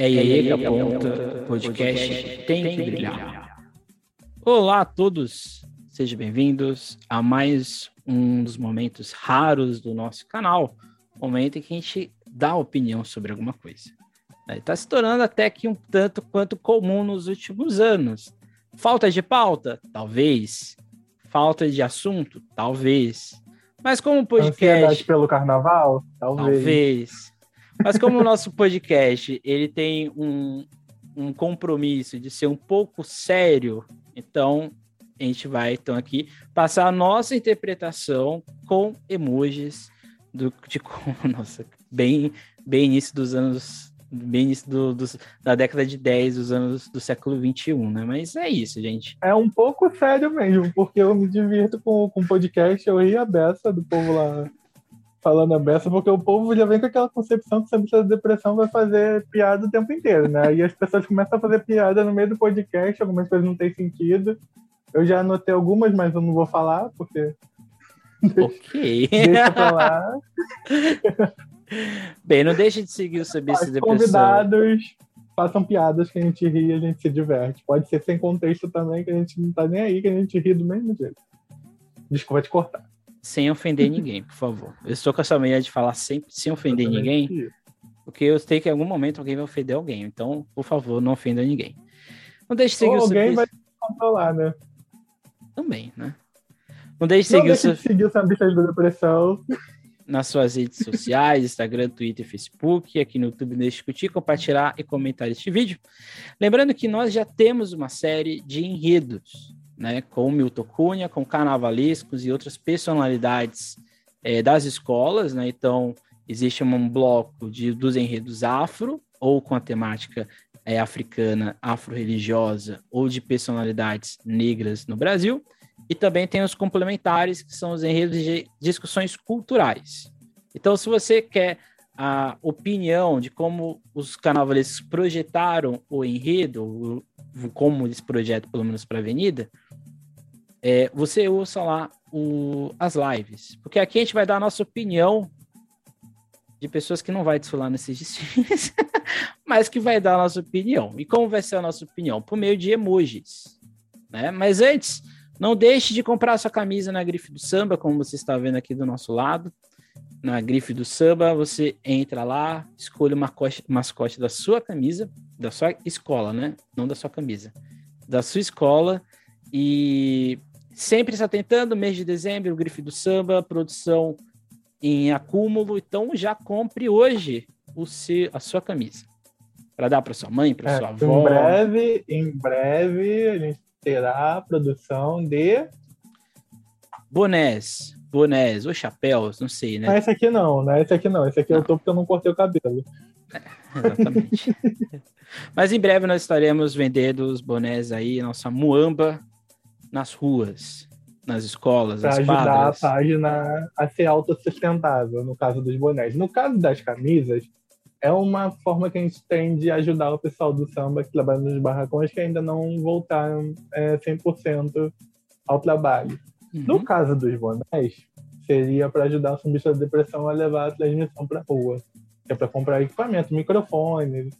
É aí que aponta, podcast tem que brilhar. Olá a todos, sejam bem-vindos a mais um dos momentos raros do nosso canal, momento em que a gente dá opinião sobre alguma coisa. Está se tornando até que um tanto quanto comum nos últimos anos. Falta de pauta? Talvez. Falta de assunto? Talvez. Mas como podcast... Ansiedade pelo carnaval? Talvez. Talvez. Mas como o nosso podcast ele tem um, um compromisso de ser um pouco sério, então a gente vai então aqui passar a nossa interpretação com emojis do de como, nossa, bem bem início dos anos bem início do, do, da década de 10, dos anos do século 21, né? Mas é isso, gente. É um pouco sério mesmo, porque eu me divirto com o podcast, eu ri a beça do povo lá falando a beça, porque o povo já vem com aquela concepção que a depressão vai fazer piada o tempo inteiro, né? E as pessoas começam a fazer piada no meio do podcast, algumas coisas não têm sentido. Eu já anotei algumas, mas eu não vou falar, porque. Ok. Deixa pra lá. Bem, não deixe de seguir o Subisse Os Depressão. convidados façam piadas que a gente ri e a gente se diverte. Pode ser sem contexto também, que a gente não tá nem aí, que a gente ri do mesmo jeito. Desculpa te cortar. Sem ofender ninguém, por favor. Eu estou com essa mania de falar sempre sem ofender ninguém, porque eu sei que em algum momento alguém vai ofender alguém. Então, por favor, não ofenda ninguém. Não deixe de seguir Ou o alguém vai controlar, né? também, né? Não deixe de Não seguir o deixe Su- de seguir o Sambistas da Depressão. nas suas redes sociais, Instagram, Twitter, Facebook, aqui no YouTube, não deixe de curtir, compartilhar e comentar este vídeo. Lembrando que nós já temos uma série de enredos, né, com Milton Cunha, com carnavalescos e outras personalidades eh, das escolas, né, então existe um bloco de, dos enredos afro, ou com a temática eh, africana, afro-religiosa, ou de personalidades negras no Brasil, e também tem os complementares, que são os enredos de discussões culturais. Então, se você quer a opinião de como os carnavalescos projetaram o enredo, como eles projetam, pelo menos para a Avenida, é, você ouça lá o- as lives. Porque aqui a gente vai dar a nossa opinião de pessoas que não vai desfilar nesses desfiles, mas que vai dar a nossa opinião. E como vai ser a nossa opinião? Por meio de emojis. Né? Mas antes, não deixe de comprar sua camisa na Grife do Samba, como você está vendo aqui do nosso lado. Na Grife do Samba, você entra lá, escolhe mascote, mascote da sua camisa, da sua escola, né? Não da sua camisa. Da sua escola. E sempre está tentando, mês de dezembro, Grife do Samba, produção em acúmulo. Então já compre hoje o seu, a sua camisa. Para dar para sua mãe, para É, sua em avó. breve, em breve, a gente terá a produção de. Bonés, bonés ou chapéus, não sei, né? Não é esse aqui não, não é esse aqui não. Esse aqui eu Não. tô porque eu não cortei o cabelo. Exatamente. Mas em breve nós estaremos vendendo os bonés aí, nossa muamba, nas ruas, nas escolas, Para nas ajudar a quadras. página a ser autossustentável, no caso dos bonés. No caso das camisas, é uma forma que a gente tem de ajudar o pessoal do samba que trabalha nos barracões que ainda não voltaram é, 100% ao trabalho. No Uhum. caso dos bonés, seria para ajudar o sambista da depressão a levar a transmissão para rua. É para comprar equipamento, microfone,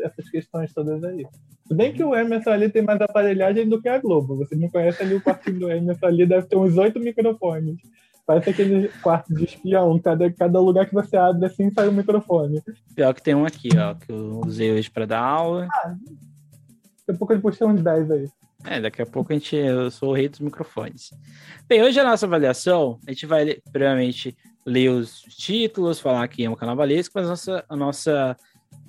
essas questões todas aí. Se bem que o Emerson ali tem mais aparelhagem do que a Globo. Vocês não conhecem ali o quartinho do Emerson ali, deve ter uns oito microfones. Parece aquele quarto de espião, cada, cada lugar que você abre assim sai um microfone. Pior que tem um aqui, ó, que eu usei hoje para dar aula. Daqui a pouco ele puxa uns 10 aí. É, daqui a pouco a gente, eu sou o rei dos microfones. Bem, hoje a nossa avaliação, a gente vai, primeiramente, ler os títulos, falar quem é um carnavalesco, mas a nossa, a nossa,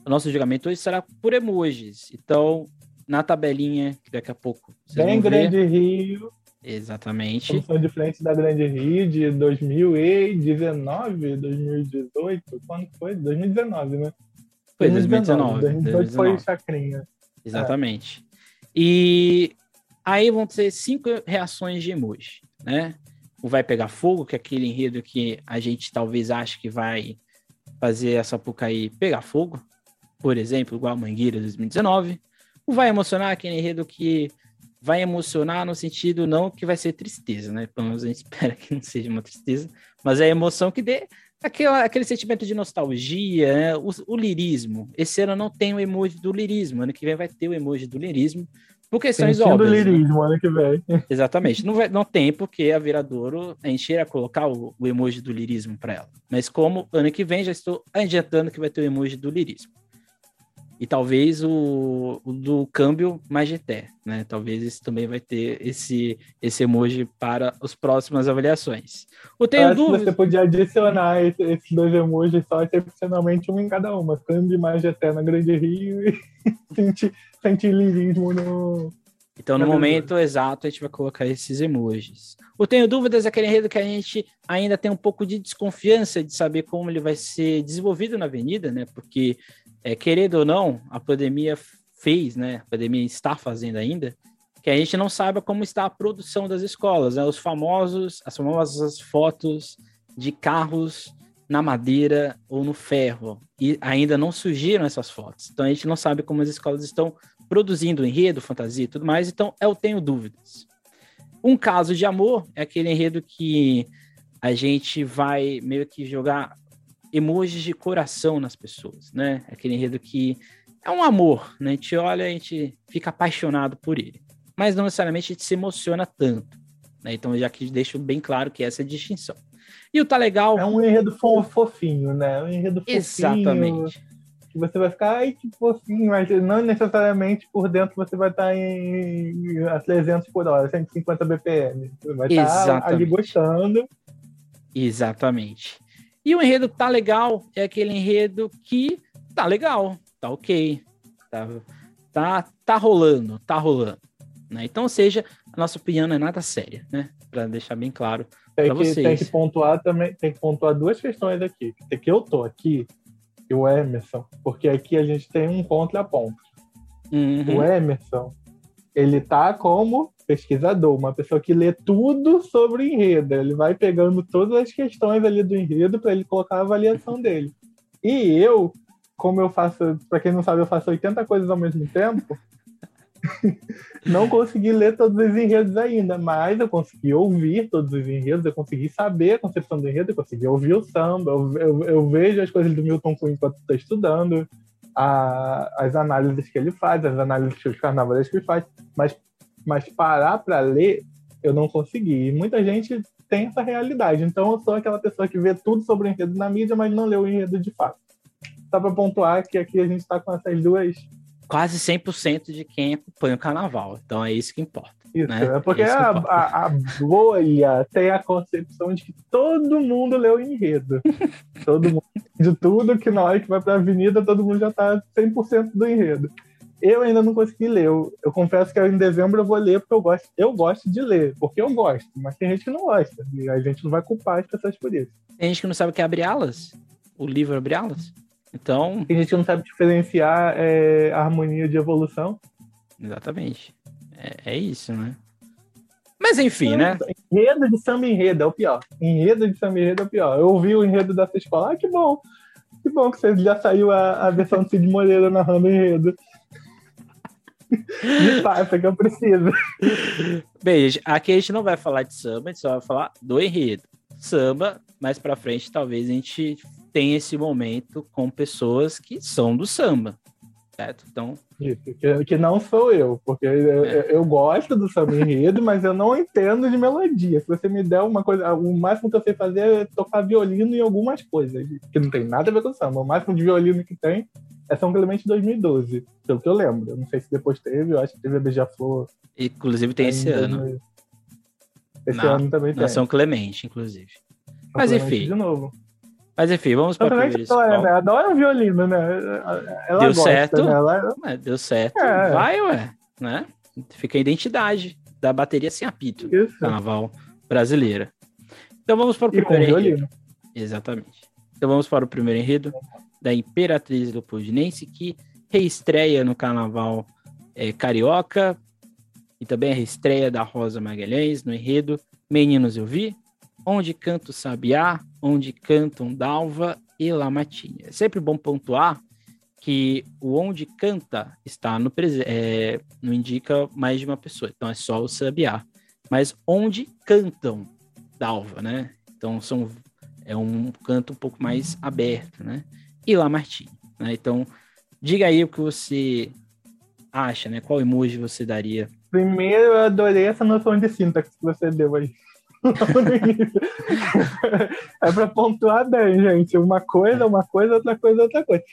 o nosso julgamento hoje será por emojis. Então, na tabelinha, que daqui a pouco Bem. Grande Rio, Exatamente. comissão de frente da Grande Rio de 2019, 2018, quando foi? 2019, né? Foi 2019. 2018 foi 2019. Chacrinha. Exatamente. E aí vão ter cinco reações de emoji, né? O vai pegar fogo, que é aquele enredo que a gente talvez ache que vai fazer essa Sapucaí pegar fogo, por exemplo, igual a Mangueira 2019. O vai emocionar, aquele enredo que vai emocionar no sentido não que vai ser tristeza, né? Pelo menos a gente espera que não seja uma tristeza, mas é a emoção que dê aquela, aquele sentimento de nostalgia, né? o, o, lirismo. Esse ano não tem o emoji do lirismo, ano que vem vai ter o emoji do lirismo, por questões Sentindo óbvias. Né? lirismo, né? ano que vem. Exatamente. Não, vai, não tem porque a Viradouro, a gente ia colocar o, o emoji do lirismo para ela. Mas como ano que vem já estou adiantando que vai ter o emoji do lirismo. E talvez o, o do câmbio Magité, né? Talvez esse também vai ter esse, esse emoji para as próximas avaliações. Eu tenho dúvidas. Você podia adicionar esse, esses dois emojis só excepcionalmente um em cada uma. Câmbio Magité na Grande Rio e sentir lirismo no, então, no momento exato, a gente vai colocar esses emojis. O Tenho Dúvidas é aquele enredo que a gente ainda tem um pouco de desconfiança de saber como ele vai ser desenvolvido na avenida, né? Porque é, querendo ou não, a pandemia fez, né? A pandemia está fazendo ainda, que a gente não saiba como está a produção das escolas, né? Os famosos, as famosas fotos de carros na madeira ou no ferro. E ainda não surgiram essas fotos. Então a gente não sabe como as escolas estão produzindo enredo, fantasia e tudo mais. Então eu tenho dúvidas. Um caso de amor é aquele enredo que a gente vai meio que jogar emojis de coração nas pessoas, né? Aquele enredo que é um amor, né? A gente olha, a gente fica apaixonado por ele, mas não necessariamente a gente se emociona tanto, né? Então, já que deixo bem claro que essa é a distinção. E o Tá Legal... É um enredo fofinho, né? Um enredo fofinho. Exatamente. Que você vai ficar, ai, que fofinho, mas não necessariamente por dentro você vai estar em, a 300 por hora, 150 BPM. Você vai estar ali gostando. Exatamente. E o enredo tá legal é aquele enredo que tá legal, tá ok, tá, tá, tá rolando, tá rolando. Né? Então, ou seja, a nossa opinião não é nada séria, né? Para deixar bem claro para vocês. Tem que pontuar também, tem que pontuar duas questões aqui. É que eu tô aqui e o Emerson, porque aqui a gente tem um contraponto. Uhum. O Emerson, ele tá como pesquisador, uma pessoa que lê tudo sobre o enredo. Ele vai pegando todas as questões ali do enredo para ele colocar a avaliação dele. E eu, como eu faço, para quem não sabe, eu faço 80 coisas ao mesmo tempo, não consegui ler todos os enredos ainda, mas eu consegui ouvir todos os enredos, eu consegui saber a concepção do enredo, eu consegui ouvir o samba, eu, eu, eu vejo as coisas do Milton Cunha enquanto estou estudando, a, as análises que ele faz, as análises que os carnavais que ele faz, mas mas parar para ler eu não consegui. E muita gente tem essa realidade. Então eu sou aquela pessoa que vê tudo sobre o enredo na mídia, mas não lê o enredo de fato. Só para pontuar que aqui a gente está com essas duas. Quase 100% de quem acompanha o carnaval. Então é isso que importa. Isso, né? é porque é a, a, a, bolha tem a concepção de que todo mundo lê o enredo. todo mundo. De tudo que na hora que vai para a avenida, todo mundo já está 100% do enredo. Eu ainda não consegui ler. Eu, eu, confesso que em dezembro eu vou ler porque eu gosto, eu gosto de ler, porque eu gosto. Mas tem gente que não gosta. E a gente não vai culpar as pessoas por isso. Tem gente que não sabe o que é abrir alas. O livro abrir alas. Então. Tem gente que não sabe diferenciar é, harmonia de evolução. Exatamente. É, é isso, né? Mas enfim, né? Enredo de samba enredo é o pior. Enredo de samba enredo é o pior. Eu ouvi o enredo dessa escola. Ah, que bom. Que bom que você já saiu a, a versão de Cid Moreira narrando enredo. Me passa que eu preciso. Beijo. Aqui a gente não vai falar de samba, a gente só vai falar do enredo. Samba, mais pra frente, talvez a gente tenha esse momento com pessoas que são do samba. Certo? Então. Isso, que, que não sou eu, porque eu, é. eu, gosto do samba enredo, mas eu não entendo de melodia. Se você me der uma coisa, o máximo que eu sei fazer é tocar violino em algumas coisas, que não tem nada a ver com samba. O máximo de violino que tem é São Clemente 2012, pelo que eu lembro. Eu não sei se depois teve, eu acho que teve a Beija-Flor. Inclusive tem esse ano. Esse na, ano também tem. São Clemente, inclusive. São Mas Clemente enfim. De novo. Mas enfim, vamos para a primeira escola. Né? Adora violino, né? Ela deu gosta, certo. Né? Ela... É, deu certo. É. Vai, ué. Né? Fica a identidade da bateria sem apito. Isso. Carnaval brasileira. Então vamos para o primeiro enredo. Exatamente. Então vamos para o primeiro enredo da Imperatriz Leopoldinense, que reestreia no Carnaval é, Carioca, e também a reestreia da Rosa Magalhães, no enredo Meninos Eu Vi, onde canto Sabiá, onde cantam Dalva e Lamatinha. É sempre bom pontuar que o onde canta está no é, não indica mais de uma pessoa, então é só o Sabiá. Mas onde cantam Dalva, né? Então são É um canto um pouco mais aberto, né? E Lamartine, né? Então, diga aí o que você acha, né? Qual emoji você daria? Primeiro, eu adorei essa noção de sintaxe que você deu aí. É para pontuar bem, gente. Uma coisa, uma coisa, outra coisa, outra coisa.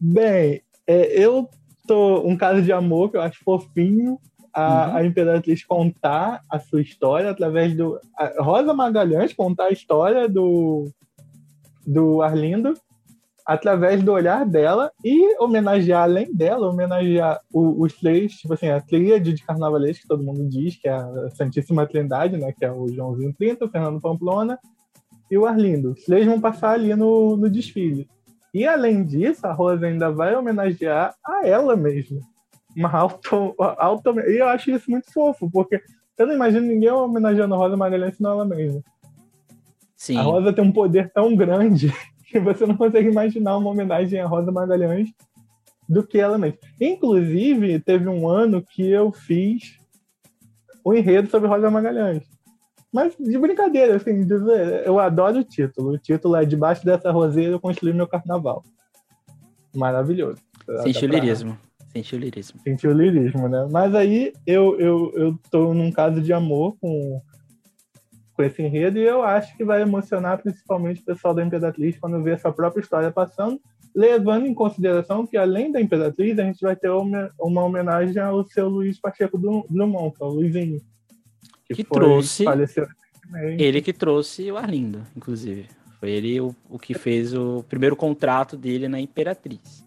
Bem, é, eu tô um caso de amor que eu acho fofinho a, uhum. a Imperatriz contar a sua história através do. Rosa Magalhães contar a história do, do Arlindo através do olhar dela e homenagear, além dela, homenagear o, os três, tipo assim, a tríade de carnavalês que todo mundo diz, que é a Santíssima Trindade, né? Que é o Joãozinho 30, o Fernando Pamplona e o Arlindo. Os três vão passar ali no, no desfile. E além disso, a Rosa ainda vai homenagear a ela mesma. Uma auto, auto. E eu acho isso muito fofo, porque eu não imagino ninguém homenageando a Rosa Magalhães senão ela mesma. Sim. A Rosa tem um poder tão grande você não consegue imaginar uma homenagem a Rosa Magalhães do que ela mesma. Inclusive, teve um ano que eu fiz o um enredo sobre Rosa Magalhães. Mas de brincadeira, assim, dizer, eu adoro o título. O título é Debaixo dessa roseira eu construí meu carnaval. Maravilhoso. Sentiu lirismo. Sentiu lirismo. Sentiu lirismo, né? Mas aí eu, eu, eu tô num caso de amor com com esse enredo e eu acho que vai emocionar principalmente o pessoal da Imperatriz quando ver essa própria história passando, levando em consideração que além da Imperatriz a gente vai ter uma, homenagem ao seu Luiz Pacheco Drummond, que é o Luizinho. Que, que trouxe. Ele que trouxe o Arlindo, inclusive. Foi ele o, o que fez o primeiro contrato dele na Imperatriz.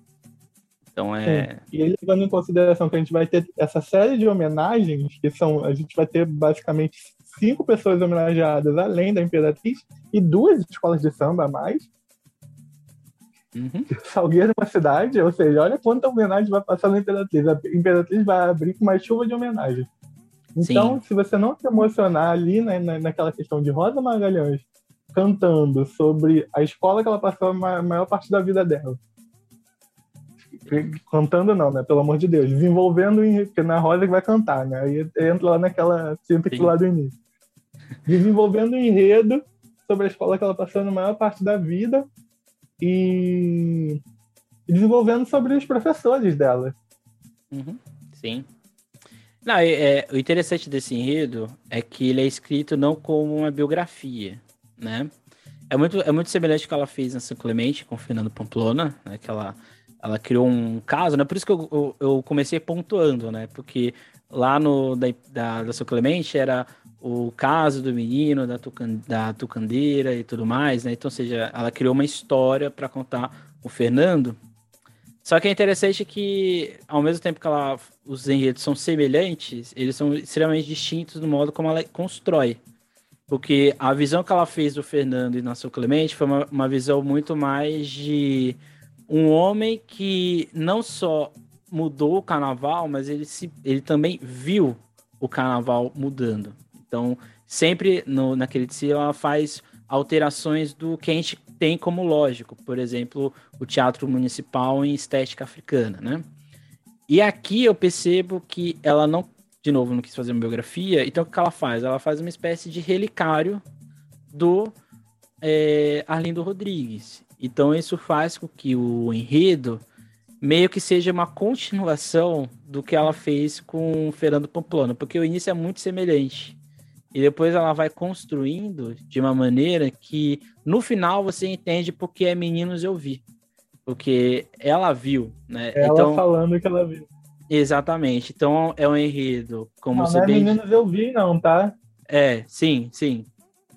Então é. Sim. E levando em consideração que a gente vai ter essa série de homenagens, que são. A gente vai ter basicamente cinco pessoas homenageadas além da Imperatriz e duas escolas de samba a mais. Uhum. Salgueiro é uma cidade, ou seja, olha quanta homenagem vai passar na Imperatriz. A Imperatriz vai abrir com uma chuva de homenagem. Então, Sim. se você não se emocionar ali na, na, naquela questão de Rosa Magalhães cantando sobre a escola que ela passou a maior parte da vida dela, cantando não, né? Pelo amor de Deus, desenvolvendo, porque na Rosa que vai cantar, né? Aí entra lá naquela sempre lá do início desenvolvendo um enredo sobre a escola que ela passou na maior parte da vida e desenvolvendo sobre os professores dela. Uhum, sim. Não, é, o interessante desse enredo é que ele é escrito não como uma biografia, né? É muito, é muito semelhante ao que ela fez na São Clemente com o Fernando Pamplona, né? Que ela, ela criou um caso, né? Por isso que eu, eu, eu comecei pontuando, né? Porque lá no da, da, da São Clemente era o caso do menino, da, tucan, da tucandeira e tudo mais, né? Então, seja, ela criou uma história para contar o Fernando. Só que é interessante que, ao mesmo tempo que ela, os enredos são semelhantes, eles são extremamente distintos no modo como ela constrói. Porque a visão que ela fez do Fernando e Nação Clemente foi uma, uma visão muito mais de um homem que não só mudou o carnaval, mas ele, se, ele também viu o carnaval mudando. Então, sempre no, naquele TC ela faz alterações do que a gente tem como lógico, por exemplo, o teatro municipal em estética africana, né? E aqui eu percebo que ela não, de novo, não quis fazer uma biografia, então o que ela faz? Ela faz uma espécie de relicário do é, Arlindo Rodrigues. Então isso faz com que o enredo meio que seja uma continuação do que ela fez com Fernando Pamplona, porque o início é muito semelhante. E depois ela vai construindo de uma maneira que no final você entende porque é Meninos Eu Vi. Porque ela viu, né? Ela então, falando que ela viu. Exatamente. Então é um enredo, como não, você não é bem... Meninos Eu Vi, não, tá? É, sim, sim.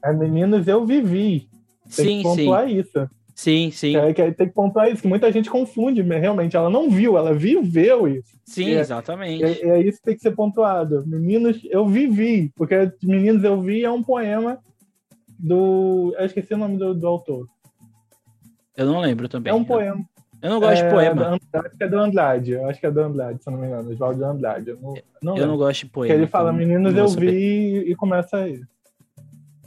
É Meninos Eu Vivi. Tem sim, que pontuar sim. isso. Sim, sim. É, que tem que pontuar isso, que muita gente confunde, realmente. Ela não viu, ela viveu isso. Sim, é, exatamente. É, é, isso que tem que ser pontuado. Meninos, eu vivi, porque Meninos Eu Vi é um poema do. Eu esqueci o nome do, do autor. Eu não lembro também. É um poema. Eu não gosto de é, poema. Acho que é do Andrade. Eu acho que é do Andrade, se não me engano. Oswaldo Andrade. Eu não, não, eu não gosto de poema. ele fala, então meninos, eu vi e começa aí.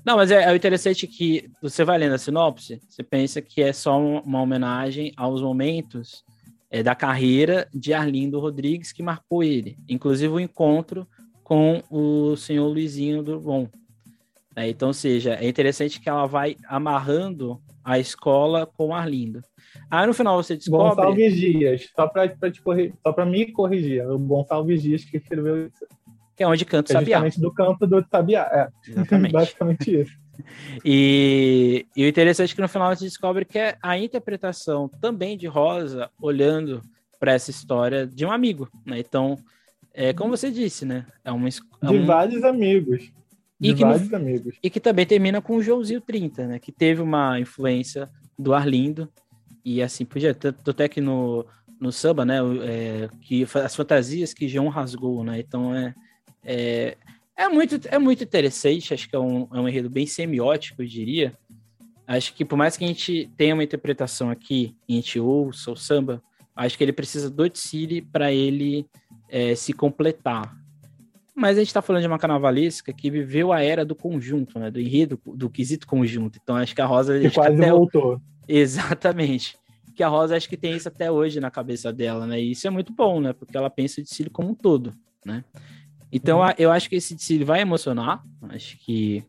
Não, mas é, é interessante que você vai lendo a sinopse, você pensa que é só uma homenagem aos momentos é, da carreira de Arlindo Rodrigues que marcou ele, inclusive o encontro com o senhor Luizinho do Bom. É, então, ou seja, é interessante que ela vai amarrando a escola com Arlindo. Aí no final você descobre. Gonçalves Dias, só para me corrigir, o Gonçalves Dias que escreveu isso. Que é onde canta o É Sabiá. justamente do campo do Sabiá. É, Exatamente. basicamente isso. E, e o interessante é que no final você descobre que é a interpretação também de Rosa olhando para essa história de um amigo, né? Então, é como você disse, né? É uma é De um- vários amigos. E De que no- vários amigos. e que também termina com o Joãozinho 30, né? Que teve uma influência do Arlindo e assim por diante. Tanto até que no, no samba, né? é, que as fantasias que João rasgou, né? Então é, é, é, muito, é muito interessante. Acho que é um, é um enredo bem semiótico, eu diria. Acho que por mais que a gente tenha uma interpretação aqui, a gente ouça o samba, acho que ele precisa do Tsiri para ele é, se completar. Mas a gente está falando de uma carnavalesca que viveu a era do conjunto, né? Do enredo, do quesito conjunto. Então acho que a Rosa. Que quase até- voltou. Exatamente. Que a Rosa acho que tem isso até hoje na cabeça dela, né? E isso é muito bom, né? Porque ela pensa o Dicílio como um todo, né? Então a- eu acho que esse Dicílio vai emocionar. Acho que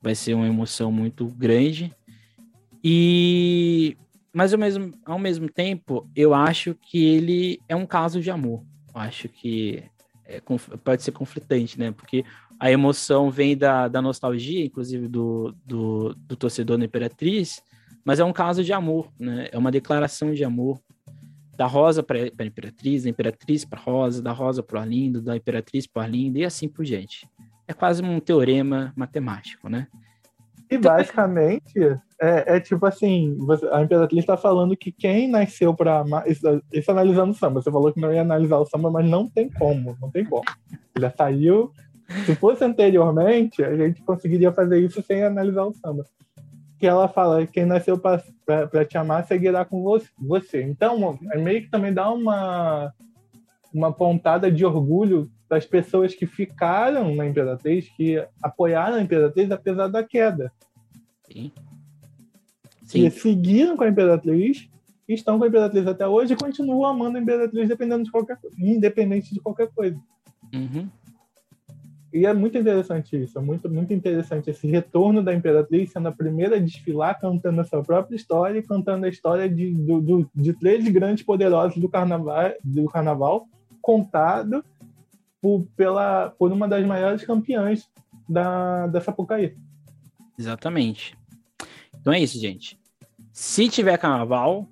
vai ser uma emoção muito grande. E mas ao mesmo, ao mesmo tempo, eu acho que ele é um caso de amor. Eu acho que é pode ser conflitante, né? Porque a emoção vem da, da nostalgia, inclusive do, do, do torcedor da Imperatriz, mas é um caso de amor, né? É uma declaração de amor da Rosa para a Imperatriz, da Imperatriz para Rosa, da Rosa para o Arlindo, da Imperatriz para o Arlindo e assim por diante. É quase um teorema matemático, né? E basicamente, é, é tipo assim, você- a Imperatriz está falando que quem nasceu para. Isso, isso analisando o samba. Você falou que não ia analisar o samba, mas não tem como, não tem como. Já saiu. Se fosse anteriormente, a gente conseguiria fazer isso sem analisar o samba. Que ela fala, quem nasceu para te amar seguirá com vo- você. Então, é meio que também dá uma, uma pontada de orgulho das pessoas que ficaram na Imperatriz, que apoiaram a Imperatriz apesar da queda Sim. que Sim, seguiram com a Imperatriz, estão com a Imperatriz até hoje e continuam amando a Imperatriz dependendo de qualquer, independente de qualquer coisa. Uhum. E é muito interessante isso, é muito, muito interessante esse retorno da Imperatriz sendo a primeira a desfilar cantando a sua própria história e cantando a história de, do, do- de três grandes poderosos do carnaval, do carnaval contado por, pela, por uma das maiores campeãs da, da Sapucaí. Exatamente. Então é isso, gente. Se tiver carnaval,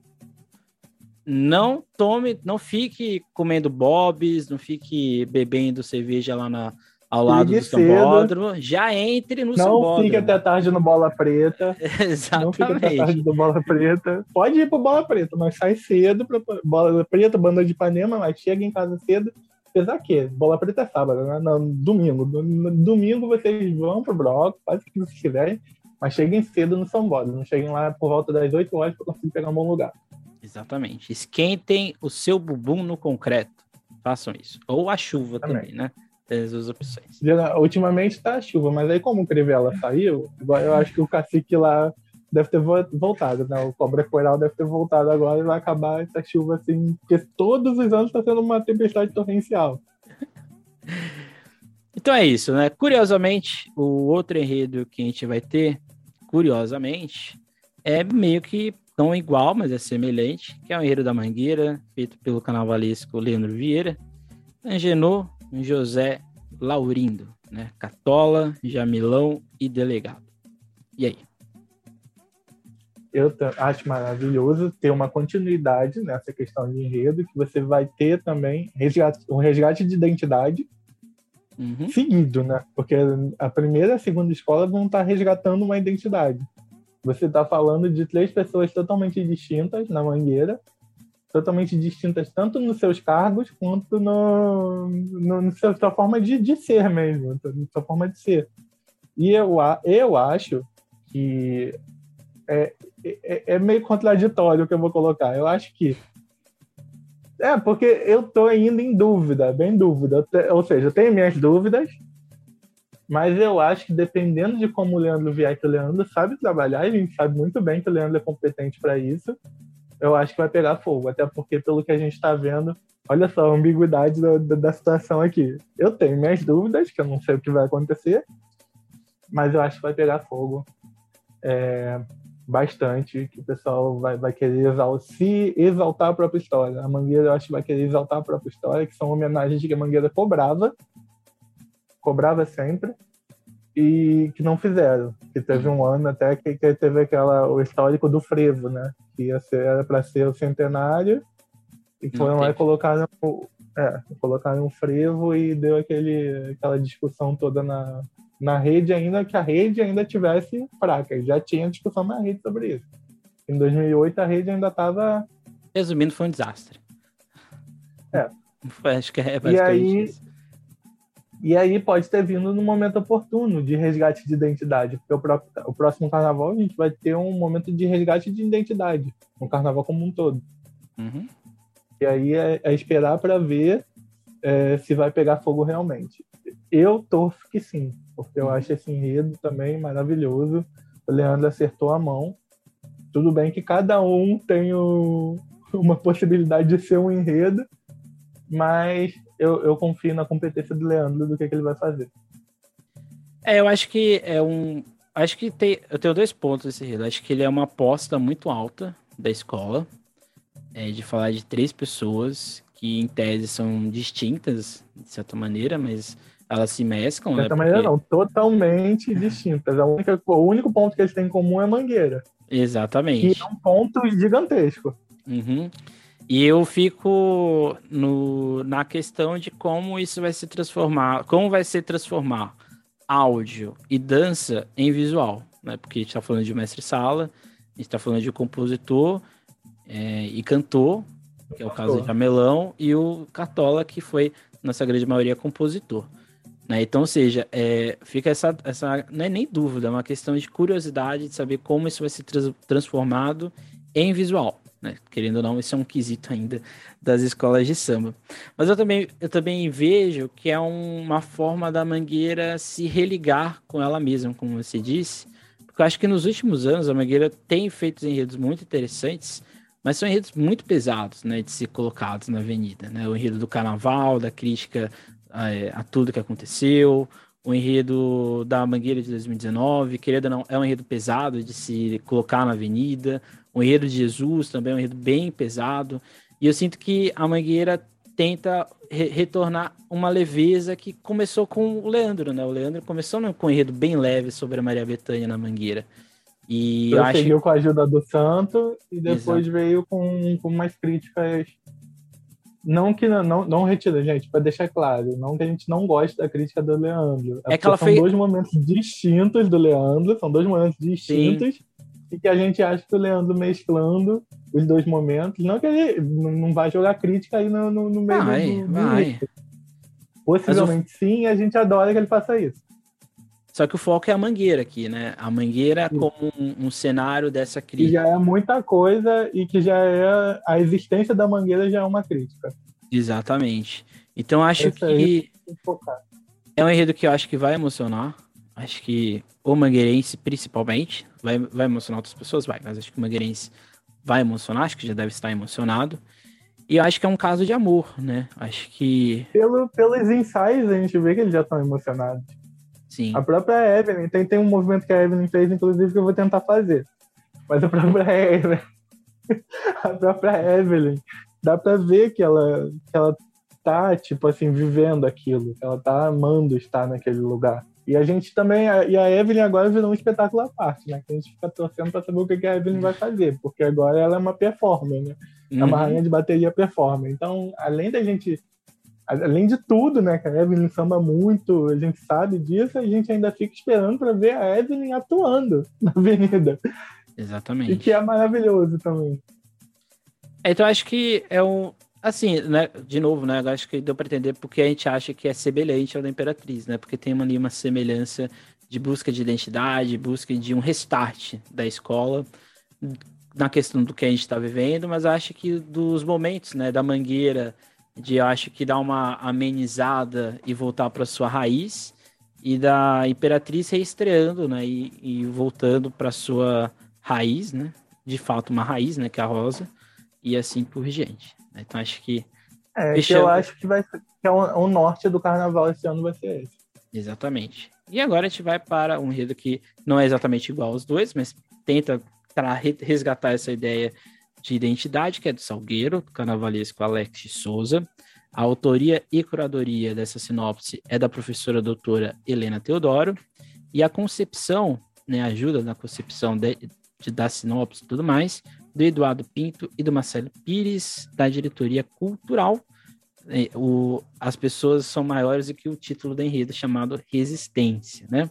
não tome, não fique comendo bobs, não fique bebendo cerveja lá na, ao lado do sambódromo. Já entre no Não sambódromo. fique até tarde no Bola Preta. Não fica até Exatamente. tarde do Bola Preta. Pode ir pro Bola Preta, mas sai cedo pra Bola Preta, banda de Ipanema, mas chega em casa cedo. Apesar que Bola Preta é sábado, né? Não, domingo. No- no Domingo vocês vão pro bloco, faz o que vocês quiserem, mas cheguem cedo no. Não cheguem lá por volta das 8 horas para conseguir pegar um bom lugar. Exatamente. Esquentem o seu bumbum no concreto. Façam isso. Ou a chuva Também. também, né? Tem as duas opções. Ultimamente tá a chuva, mas aí como o Crivella saiu, agora eu acho que o cacique lá deve ter vo- voltado, né? O Cobra Coral deve ter voltado agora e vai acabar essa chuva assim, porque todos os anos tá sendo uma tempestade torrencial. Então é isso, né? Curiosamente, o outro enredo que a gente vai ter, curiosamente, é meio que tão igual, mas é semelhante, que é o enredo da Mangueira, feito pelo carnavalesco Leandro Vieira, Angenô, José Laurindo, né? Catola, Jamilão e Delegado. E aí? Eu acho maravilhoso ter uma continuidade nessa questão de enredo, que você vai ter também resgate, um resgate de identidade Uhum, seguido, né? Porque a primeira e a segunda escola vão estar resgatando uma identidade. Você está falando de três pessoas totalmente distintas na Mangueira, totalmente distintas tanto nos seus cargos quanto no, no, no sua forma de, de ser mesmo, na sua forma de ser. E eu, eu acho que é, é, é meio contraditório o que eu vou colocar. Eu acho que é, porque eu tô ainda em dúvida, bem dúvida. Ou seja, eu tenho minhas dúvidas, mas eu acho que dependendo de como o Leandro vier, que o Leandro sabe trabalhar, a gente sabe muito bem que o Leandro é competente para isso, eu acho que vai pegar fogo. Até porque, pelo que a gente está vendo, olha só a ambiguidade da, da, situação aqui. Eu tenho minhas dúvidas, que eu não sei o que vai acontecer, mas eu acho que vai pegar fogo é, bastante, que o pessoal vai, vai querer exaltar, se exaltar a própria história. A Mangueira eu acho que vai querer exaltar a própria história, que são homenagens que a Mangueira cobrava, cobrava sempre, e que não fizeram. Que teve um ano até que, que teve aquela, o histórico do frevo, né? Que ia ser, era para ser o centenário, e foram lá e colocaram, é, colocaram um frevo e deu aquele, aquela discussão toda na, na rede, ainda que a rede ainda tivesse fraca. Já tinha discussão na rede sobre isso. Em 2008 a rede ainda estava. Resumindo, foi um desastre. É. Acho que é basicamente e aí, isso. E aí pode ter vindo no momento oportuno de resgate de identidade, porque o, próprio, o próximo carnaval a gente vai ter um momento de resgate de identidade, no carnaval como um todo. Uhum. E aí é, é esperar para ver é, se vai pegar fogo realmente. Eu torço que sim, porque eu uhum. acho esse enredo também maravilhoso. O Leandro acertou a mão. Tudo bem que cada um tem o, uma possibilidade de ser um enredo, mas eu, eu confio na competência do Leandro do que, que ele vai fazer. É, eu acho que é um. Acho que tem. Eu tenho dois pontos nesse enredo. Acho que ele é uma aposta muito alta da escola. É, de falar de três pessoas que, em tese, são distintas, de certa maneira, mas elas se mesclam. De certa né, maneira, não, totalmente distintas. A única, o único ponto que eles têm em comum é Mangueira. Exatamente. Que é um ponto gigantesco. Uhum. E eu fico no, na questão de como isso vai se transformar, como vai se transformar áudio e dança em visual, né? Porque a gente está falando de mestre-sala, a gente está falando de compositor é, e cantor, que é o caso de Amelão, e o Cartola, que foi, nossa grande maioria, compositor. Né? Então, ou seja, é, fica essa, essa, não é nem dúvida, é uma questão de curiosidade de saber como isso vai ser trans, transformado em visual. Né? Querendo ou não, esse é um quesito ainda das escolas de samba. Mas eu também, eu também vejo que é uma forma da Mangueira se religar com ela mesma, como você disse, porque eu acho que nos últimos anos a Mangueira tem feito enredos muito interessantes, mas são enredos muito pesados, né, de ser colocados na avenida, né? O enredo do carnaval, da crítica a, a tudo que aconteceu, o enredo da Mangueira de 2019, querendo ou não, é um enredo pesado de se colocar na avenida, o enredo de Jesus também é um enredo bem pesado. E eu sinto que a Mangueira tenta re retornar uma leveza que começou com o Leandro, né? O Leandro começou com um enredo bem leve sobre a Maria Bethânia na Mangueira. E eu acho... com a ajuda do Santo e depois Exato. veio com, com mais críticas. Não que não, não, não retira, gente, para deixar claro, não que a gente não goste da crítica do Leandro. É, é que ela são fez... dois momentos distintos do Leandro, são dois momentos distintos. Sim e que a gente acha que o Leandro mesclando os dois momentos, não que ele não vai jogar crítica aí no, no, no meio vai, do, do vai. Possivelmente sim, e a gente adora que ele faça isso. Só que o foco é a mangueira aqui, né? A mangueira sim. como um, um, cenário dessa crítica. Que já é muita coisa e que já é. A existência da mangueira já é uma crítica. Exatamente. Então acho Esse que. É um enredo que eu acho que vai emocionar. Acho que o Mangueirense, principalmente, vai, vai emocionar outras pessoas? Vai, mas acho que o Mangueirense vai emocionar, acho que já deve estar emocionado. E eu acho que é um caso de amor, né? Acho que. Pelo, pelos ensaios, a gente vê que eles já estão emocionados. Sim. A própria Evelyn, tem, tem um movimento que a Evelyn fez, inclusive, que eu vou tentar fazer. Mas a própria Evelyn. a própria Evelyn, dá pra ver que ela, que ela tá, tipo assim, vivendo aquilo. Ela tá amando estar naquele lugar. E a gente também, e a Evelyn agora virou um espetáculo à parte, né? Que a gente fica torcendo para saber o que a Evelyn vai fazer, porque agora ela é uma performer, né? É uma uhum. rainha de bateria performer. Então, além da gente, além de tudo, né? Que a Evelyn samba muito, a gente sabe disso, a gente ainda fica esperando para ver a Evelyn atuando na avenida. Exatamente. E que é maravilhoso também. Então, acho que é um, Assim, né, de novo, né, acho que deu para entender porque a gente acha que é semelhante ao da Imperatriz, né, porque tem ali uma semelhança de busca de identidade, busca de um restart da escola na questão do que a gente está vivendo, mas acho que dos momentos, né, da Mangueira, de acho que dar uma amenizada e voltar para sua raiz, e da Imperatriz reestreando, né, e, e voltando para sua raiz, né, de fato uma raiz, né, que é a rosa, e assim por diante. Né? Então acho que. É, que eu acho que vai que é o, o, norte do carnaval esse ano vai ser esse. Exatamente. E agora a gente vai para um enredo que não é exatamente igual aos dois, mas tenta resgatar essa ideia de identidade, que é do Salgueiro, carnavalesco Alex Souza. A autoria e curadoria dessa sinopse é da professora doutora Helena Teodoro, e a concepção, né, ajuda na concepção de, de, da sinopse e tudo mais, do Eduardo Pinto e do Marcelo Pires, da diretoria cultural. É, o, as pessoas são maiores do que o título da enredo, chamado Resistência, né?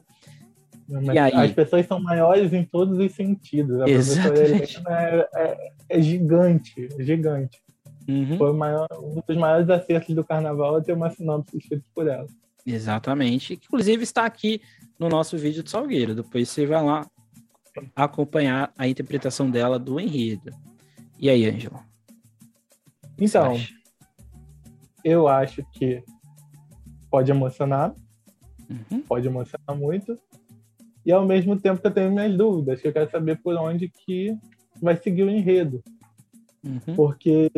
As pessoas são maiores em todos os sentidos. A Exatamente. É, é, é, gigante, gigante. Uhum. Foi maior, um dos maiores acertos do carnaval é ter uma sinopse escrita por ela. Exatamente. Que, inclusive está aqui no nosso vídeo de Salgueiro. Depois você vai lá acompanhar a interpretação dela do enredo. E aí, Ângelo? Então, eu acho que pode emocionar, uhum. pode emocionar muito, e ao mesmo tempo que eu tenho minhas dúvidas, que eu quero saber por onde que vai seguir o enredo. Uhum. Porque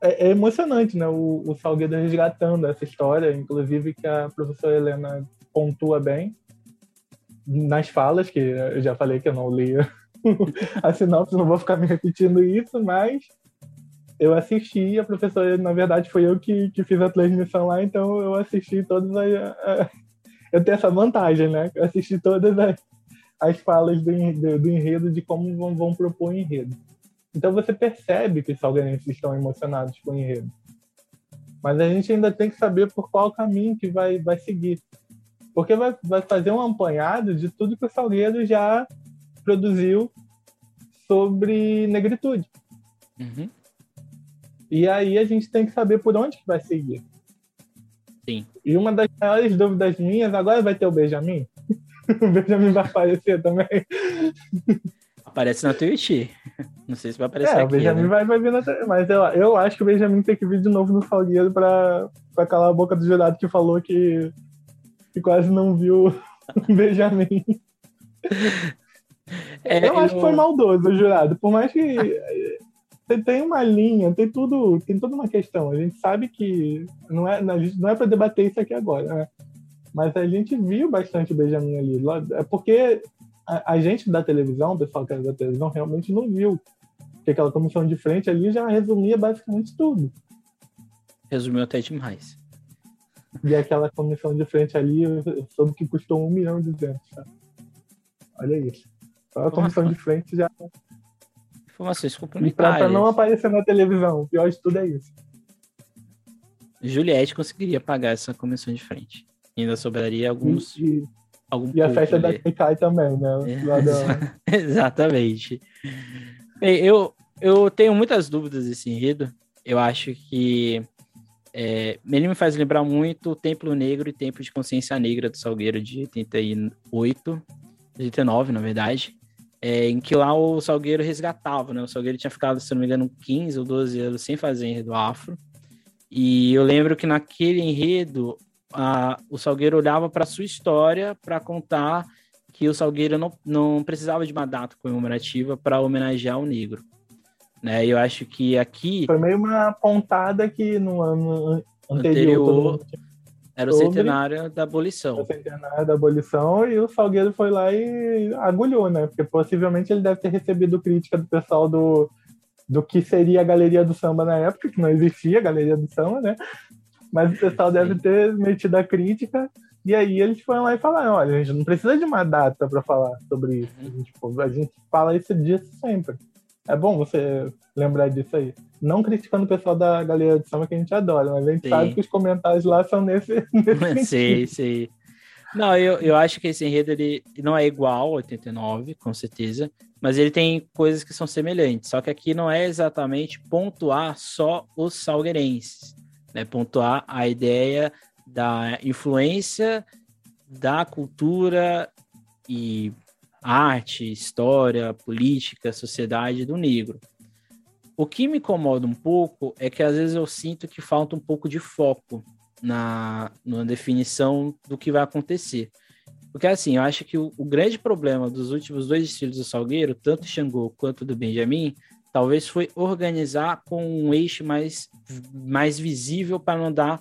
é, é, emocionante, né? O, o Salgueiro resgatando essa história, inclusive que a professora Helena pontua bem nas falas, que eu já falei que eu não lia a sinopse, não vou ficar me repetindo isso, mas eu assisti, a professora, na verdade, foi eu que, que fiz a transmissão lá, então eu assisti todas as. Eu tenho essa vantagem, né? Eu assisti todas as, as falas do, do, do enredo, de como vão, vão propor o enredo. Então você percebe que os salgueirenses estão emocionados com o enredo. Mas a gente ainda tem que saber por qual caminho que vai, vai seguir. Porque vai, vai fazer um apanhado de tudo que o Salgueiro já produziu sobre negritude. Uhum. E aí a gente tem que saber por onde que vai seguir. Sim. E uma das maiores dúvidas minhas, agora vai ter o Benjamin? o Benjamin vai aparecer também. Aparece na Twitch. Não sei se vai aparecer é, aqui. O Benjamin né? vai, vai vir na Mas eu, eu acho que o Benjamin tem que vir de novo no Salgueiro pra, pra calar a boca do jurado que falou que, que quase não viu o Benjamin. É, eu, eu acho que foi maldoso o jurado. Por mais que tem uma linha, tem tudo, tem toda uma questão. A gente sabe que não é, não é para debater isso aqui agora, né? Mas a gente viu bastante o Benjamin ali. É porque a, a, gente da televisão, o pessoal que era da televisão, realmente não viu. Porque aquela comissão de frente ali já resumia basicamente tudo. Resumiu até demais. E aquela comissão de frente ali, eu soube que custou um milhão de. Tá? Olha isso. Só a comissão de frente já. Informações complementares. E pra, pra não aparecer na televisão, o pior de tudo é isso. Juliette conseguiria pagar essa comissão de frente. ainda sobraria alguns. E, algum e a festa ali. da Kikai também, né? É, exatamente. Bem, eu, eu tenho muitas dúvidas desse enredo. Eu acho que é, ele me faz lembrar muito o Templo Negro e Tempo de Consciência Negra do Salgueiro de 88, 89, na verdade, é, em que lá o Salgueiro resgatava, né? O Salgueiro tinha ficado, se não me engano, 15 ou 12 anos sem fazer enredo afro. E eu lembro que naquele enredo a, o Salgueiro olhava para sua história para contar que o Salgueiro não, não precisava de uma data comemorativa para homenagear o negro. Né? Eu acho que aqui. Foi meio uma pontada que no ano anterior. anterior era o centenário da abolição. O centenário da abolição e o Salgueiro foi lá e agulhou, né? Porque possivelmente ele deve ter recebido crítica do pessoal do, do que seria a Galeria do Samba na época, que não existia a Galeria do Samba, né? Mas o pessoal deve ter metido a crítica. E aí eles foram lá e falaram: olha, a gente não precisa de uma data para falar sobre isso. A gente, tipo, a gente fala isso disso sempre. É bom você lembrar disso aí. Não criticando o pessoal da Galeria de Samba que a gente adora, mas a gente sim. sabe que os comentários lá são nesse. nesse sim, sim. Não, eu, eu acho que esse enredo ele não é igual ao 89, com certeza, mas ele tem coisas que são semelhantes. Só que aqui não é exatamente pontuar só os salgueirenses né, pontuar a ideia da influência da cultura e arte, história, política, sociedade do negro. O que me incomoda um pouco é que às vezes eu sinto que falta um pouco de foco na, na definição do que vai acontecer. Porque assim, eu acho que o, o grande problema dos últimos dois estilos do Salgueiro, tanto do Xangô quanto do Benjamin, talvez foi organizar com um eixo mais, mais visível para não dar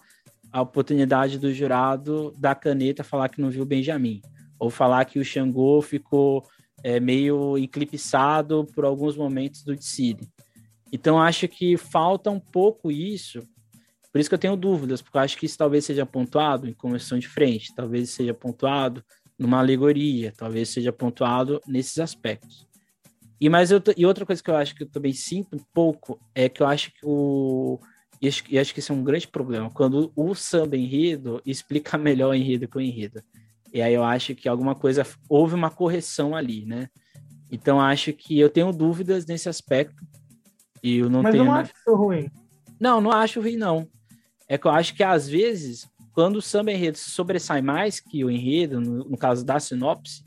a oportunidade do jurado da caneta falar que não viu Benjamin, ou falar que o Xangô ficou é, meio eclipsado por alguns momentos do Tsiri. Então, acho que falta um pouco isso. Por isso que eu tenho dúvidas, porque acho que isso talvez seja pontuado em conversão de frente, talvez seja pontuado numa alegoria, talvez seja pontuado nesses aspectos. E, mas eu, e outra coisa que eu acho que eu também sinto um pouco é que eu acho que o. E acho, e acho que isso é um grande problema, quando o samba enredo explica melhor o enredo que o enredo. E aí eu acho que alguma coisa. Houve uma correção ali, né? Então acho que eu tenho dúvidas nesse aspecto. E eu não Mas tenho. eu não acho isso ruim. Não, não acho ruim, não. É que eu acho que às vezes, quando o samba enredo sobressai mais que o enredo, no, no caso da sinopse,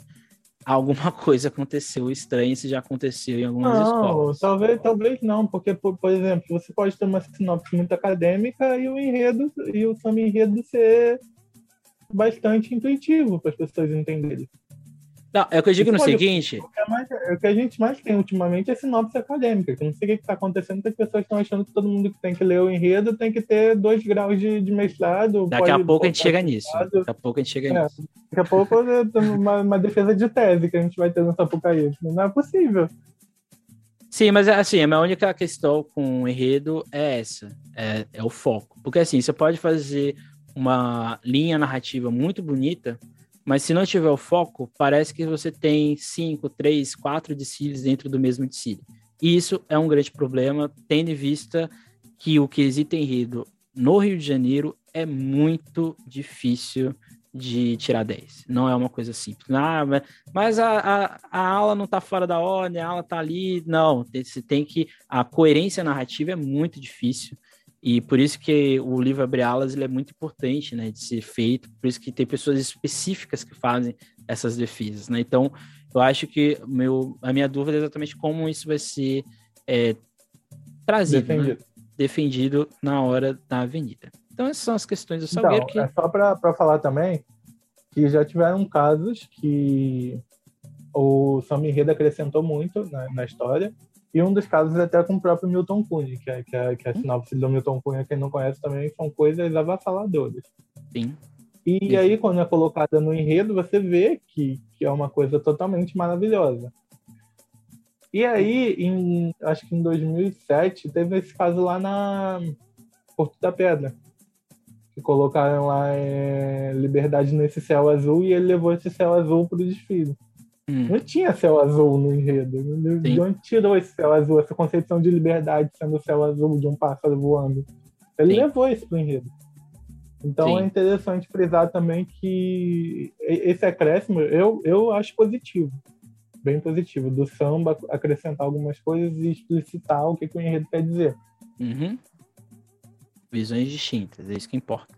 alguma coisa aconteceu estranha, se já aconteceu em algumas não, escolas. Talvez, talvez não, porque, por, por, exemplo, você pode ter uma sinopse muito acadêmica e o enredo, e o samba enredo ser bastante intuitivo para as pessoas entenderem. Não, é o que eu digo no seguinte. O que, é mais, o que, a gente mais tem ultimamente é sinopse acadêmica. Que eu não sei o que está acontecendo, que as pessoas estão achando que todo mundo que tem que ler o enredo tem que ter dois graus de, de mestrado. Daqui a pouco a gente chega nisso. Daqui a pouco a gente chega é, nisso. Daqui a pouco uma, uma defesa de tese que a gente vai ter no Sapucaí. Não é possível. Sim, mas assim, a minha única questão com o enredo é essa, é, é o foco. Porque assim, você pode fazer uma linha narrativa muito bonita, mas se não tiver o foco, parece que você tem cinco, três, quatro desfiles dentro do mesmo desfile. E isso é um grande problema, tendo em vista que o quesito enredo no Rio de Janeiro é muito difícil de tirar 10. Não é uma coisa simples. Ah, mas a, a, a aula não está fora da ordem, a aula está ali. Não, você tem que. A coerência narrativa é muito difícil. E por isso que o livro Abre Alas ele é muito importante né, de ser feito, por isso que tem pessoas específicas que fazem essas defesas. Né? Então, eu acho que meu, a minha dúvida é exatamente como isso vai ser é, trazido, defendido. Né? defendido na hora da avenida. Então, essas são as questões do Salgueiro. Então, que... É só para falar também que já tiveram casos que o Samba Enredo acrescentou muito na, na história e um dos casos é até com o próprio Milton Cunha, que é, que é, que é a sinopse do Milton Cunha, quem não conhece também, são coisas avassaladoras. Sim. E Sim. aí, quando é colocada no enredo, você vê que, que é uma coisa totalmente maravilhosa. E aí, em, acho que em 2007, teve esse caso lá na Porto da Pedra. Que colocaram lá é, Liberdade nesse céu azul e ele levou esse céu azul para o desfile. Hum. Não tinha céu azul no enredo. De onde tirou esse céu azul, essa concepção de liberdade sendo o céu azul de um pássaro voando? Ele Sim. levou isso para o enredo. Então Sim. é interessante frisar também que esse acréscimo eu, eu acho positivo, bem positivo, do samba acrescentar algumas coisas e explicitar o que, que o enredo quer dizer. Uhum. Visões distintas, é isso que importa.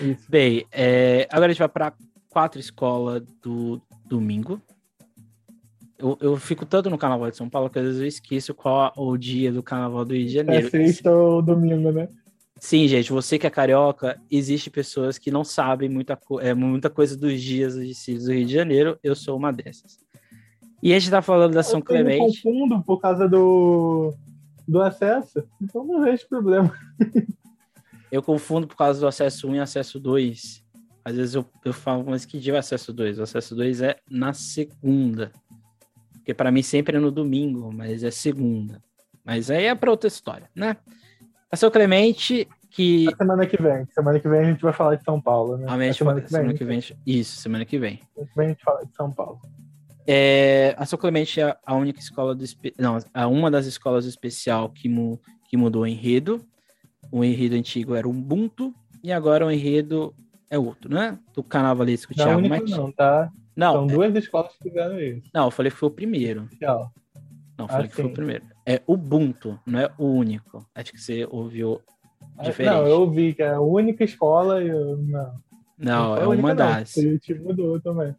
Isso. Bem, é, agora a gente vai para quatro escolas do domingo. Eu, eu fico tanto no Carnaval de São Paulo que às vezes eu esqueço qual o dia do Carnaval do Rio de Janeiro. É sexta ou domingo, né? Sim, gente, você que é carioca, existe pessoas que não sabem muita, é, muita coisa dos dias dos do Rio de Janeiro. Eu sou uma dessas. E a gente tá falando da São eu Clemente. Eu confundo por causa do, do acesso, então não vejo problema. eu confundo por causa do acesso 1 e acesso 2. Às vezes eu, eu falo, mas que dia é o acesso 2? O acesso 2 é na segunda. Porque para mim sempre é no domingo, mas é segunda. Mas aí é para outra história, né? A seu Clemente, que. A semana que vem. Semana que vem a gente vai falar de São Paulo, né? A, a semana, que semana que vem. Isso, semana que vem. Semana que vem a gente fala de São Paulo. É, a São Clemente é a única escola do. Não, é uma das escolas especial que, mu, que mudou o enredo. O enredo antigo era Ubuntu, e agora o enredo é outro, né? Do carnavalesco Thiago única, Martins. Não, tá? Não, São é... duas escolas que fizeram isso. Não, eu falei que foi o primeiro. Tchau. Não, eu falei ah, que sim. foi o primeiro. É Ubuntu, não é o único. Acho que você ouviu ah, diferente. Não, eu ouvi que é a única escola e eu... Não. Não, não é uma das. O time mudou também.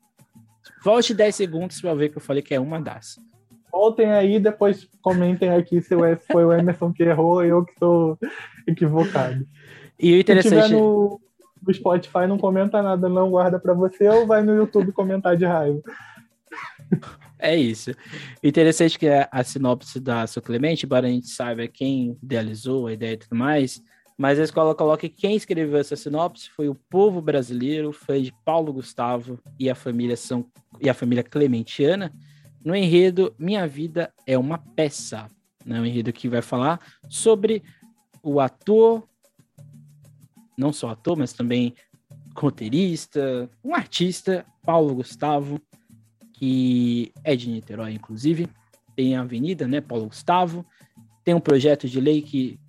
Volte 10 segundos para ver que eu falei que é uma das. Voltem aí, depois comentem aqui se foi o Emerson que errou ou eu que estou equivocado. E o interessante. Se no, do Spotify não comenta nada, não guarda para você, ou vai no YouTube comentar de raiva. É isso. Interessante que a, sinopse da Sou Clemente, embora a gente saiba quem idealizou a ideia e tudo mais, mas a escola coloca que quem escreveu essa sinopse foi o povo brasileiro, foi de Paulo Gustavo e a família São e a família Clementiana, no enredo Minha Vida é uma Peça, né? Enredo que vai falar sobre o ator, não só ator, mas também roteirista, um artista, Paulo Gustavo, que é de Niterói, inclusive, tem a avenida, né, Paulo Gustavo, tem um projeto de lei que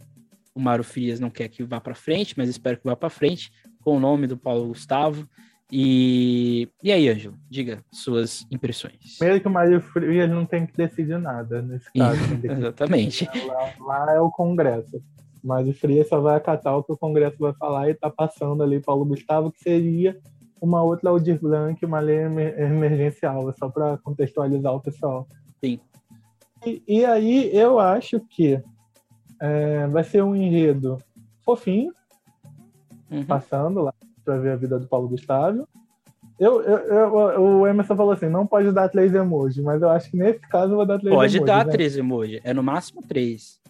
o Mário Frias não quer que vá para frente, mas espero que vá para frente, com o nome do Paulo Gustavo. E, e aí, Ângelo, diga suas impressões. Primeiro que o Mário Frias não tem que decidir nada nesse caso. Exatamente. Lá, lá, é o Congresso. Mas o Frias só vai acatar o que o Congresso vai falar e está passando ali Paulo Gustavo, que seria uma outra Aldir Blanc, uma lei emergencial, só para contextualizar o pessoal. Sim. E, e aí eu acho que é, vai ser um enredo fofinho, uhum. passando lá para ver a vida do Paulo Gustavo. Eu, eu, eu, o Emerson falou assim: não pode dar três emojis, mas eu acho que nesse caso eu vou dar três pode emojis. Pode dar né? três emojis, é no máximo três.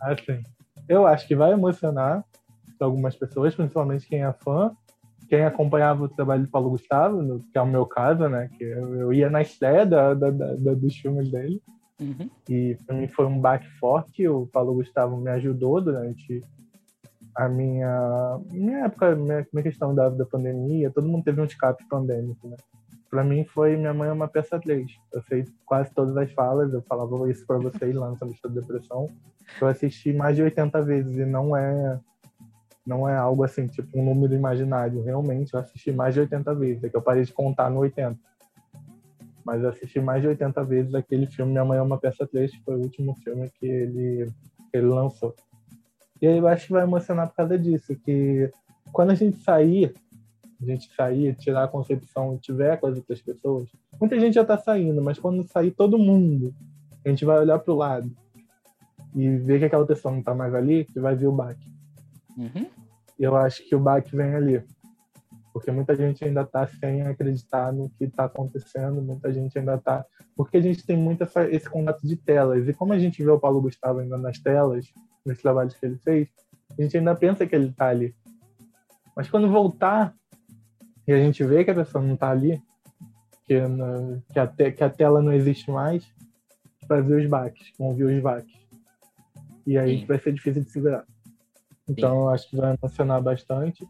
Assim, eu acho que vai emocionar algumas pessoas, principalmente quem é fã, quem acompanhava o trabalho do Paulo Gustavo, que é o meu caso, né? Que eu, ia na estreia da, da, da, dos filmes dele. Uhum. E para mim foi um baque forte. O Paulo Gustavo me ajudou durante a minha, minha época, minha, minha questão da, da pandemia. Todo mundo teve um escape pandêmico, né? Para mim foi Minha Mãe é uma Peça 3. Eu sei quase todas as falas, eu falava isso para vocês lá no Sanduíche da Depressão. Eu assisti mais de 80 vezes e não é não é algo assim, tipo um número imaginário. Realmente, eu assisti mais de 80 vezes. É que eu parei de contar no 80 mas assisti mais de 80 vezes aquele filme Minha Mãe é uma Peça 3, que foi o último filme que ele, que ele lançou. E aí eu acho que vai emocionar por causa disso, que quando a gente sair, a gente sair, tirar a concepção e tiver com as outras pessoas, muita gente já tá saindo, mas quando sair todo mundo, a gente vai olhar pro lado e ver que aquela pessoa não tá mais ali, e vai ver o baque. Uhum. Eu acho que o baque vem ali porque muita gente ainda está sem acreditar no que está acontecendo, muita gente ainda está. Porque a gente tem muito essa, esse contato de telas, e como a gente vê o Paulo Gustavo ainda nas telas, nos trabalhos que ele fez, a gente ainda pensa que ele está ali. Mas quando voltar e a gente vê que a pessoa não está ali, que, que, a te, que a tela não existe mais, vai ver os baques, ver os baques. E aí Sim. vai ser difícil de segurar. Então, acho que vai emocionar bastante.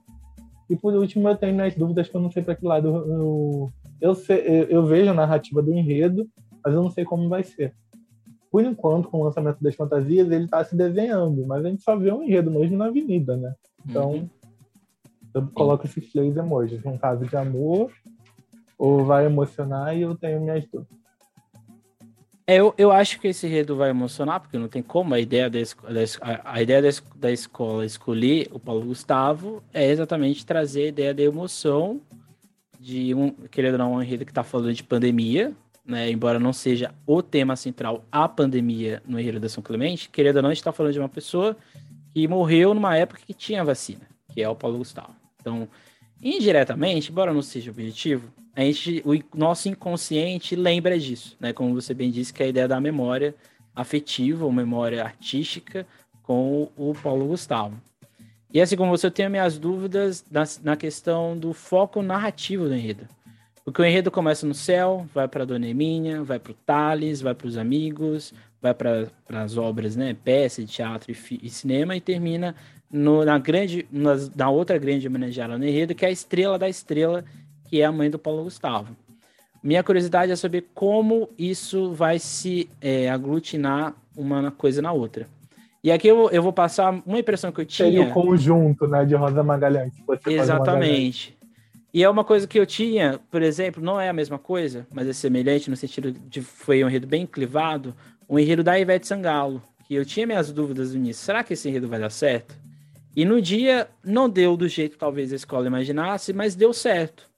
E por último, eu tenho minhas dúvidas que eu não sei para que lado eu, eu, sei, eu, eu, vejo a narrativa do enredo, mas eu não sei como vai ser. Por enquanto, com o lançamento das fantasias, ele está se desenhando, mas a gente só vê um enredo mesmo na avenida, né? Então, uhum. Eu coloco esses três emojis. Um caso de amor, ou vai emocionar, e eu tenho minhas dúvidas. É, eu, eu acho que esse enredo vai emocionar, porque não tem como a ideia da, a, a ideia da, da escola escolher o Paulo Gustavo é exatamente trazer a ideia da emoção de um, querendo ou não, um enredo que está falando de pandemia, né? Embora não seja o tema central a pandemia no enredo da São Clemente, querendo ou não, a gente está falando de uma pessoa que morreu numa época que tinha vacina, que é o Paulo Gustavo. Então, indiretamente, embora não seja objetivo, a gente, o nosso inconsciente lembra disso, né? Como você bem disse, que é a ideia da memória afetiva ou memória artística com o Paulo Gustavo. E assim como você, eu tenho minhas dúvidas na, na questão do foco narrativo do enredo. Porque o enredo começa no céu, vai para Dona Eminha, vai para o Thales, vai para os amigos, vai para as obras, né, peça teatro e, e cinema, e termina no, na, grande, na, na outra grande homenageada no enredo, que é a Estrela da Estrela, que é a mãe do Paulo Gustavo. Minha curiosidade é saber como isso vai se é, aglutinar uma coisa na outra. E aqui eu, eu vou passar uma impressão que eu tinha. Tem o conjunto, né, de Rosa Magalhães. Exatamente. E é uma coisa que eu tinha, por exemplo, não é a mesma coisa, mas é semelhante no sentido de foi um enredo bem clivado, o um enredo da Ivete Sangalo, que eu tinha minhas dúvidas no início. Será que esse enredo vai dar certo? E no dia não deu do jeito que talvez a escola imaginasse, mas deu certo.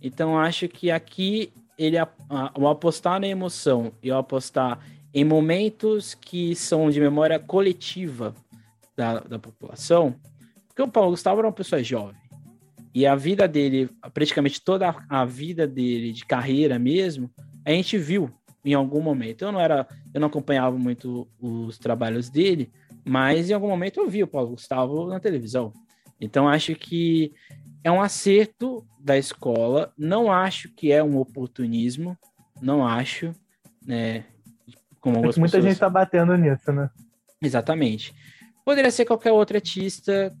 Então acho que aqui ele o apostar na emoção e o apostar em momentos que são de memória coletiva da, da população, porque o Paulo Gustavo era uma pessoa jovem e a vida dele, praticamente toda a vida dele de carreira mesmo, a gente viu em algum momento. Eu não era, eu não acompanhava muito os trabalhos dele, mas em algum momento eu vi o Paulo Gustavo na televisão. Então acho que é um acerto da escola. Não acho que é um oportunismo. Não acho, né? Como muita pessoas... gente está batendo nisso, né? Exatamente. Poderia ser qualquer outro artista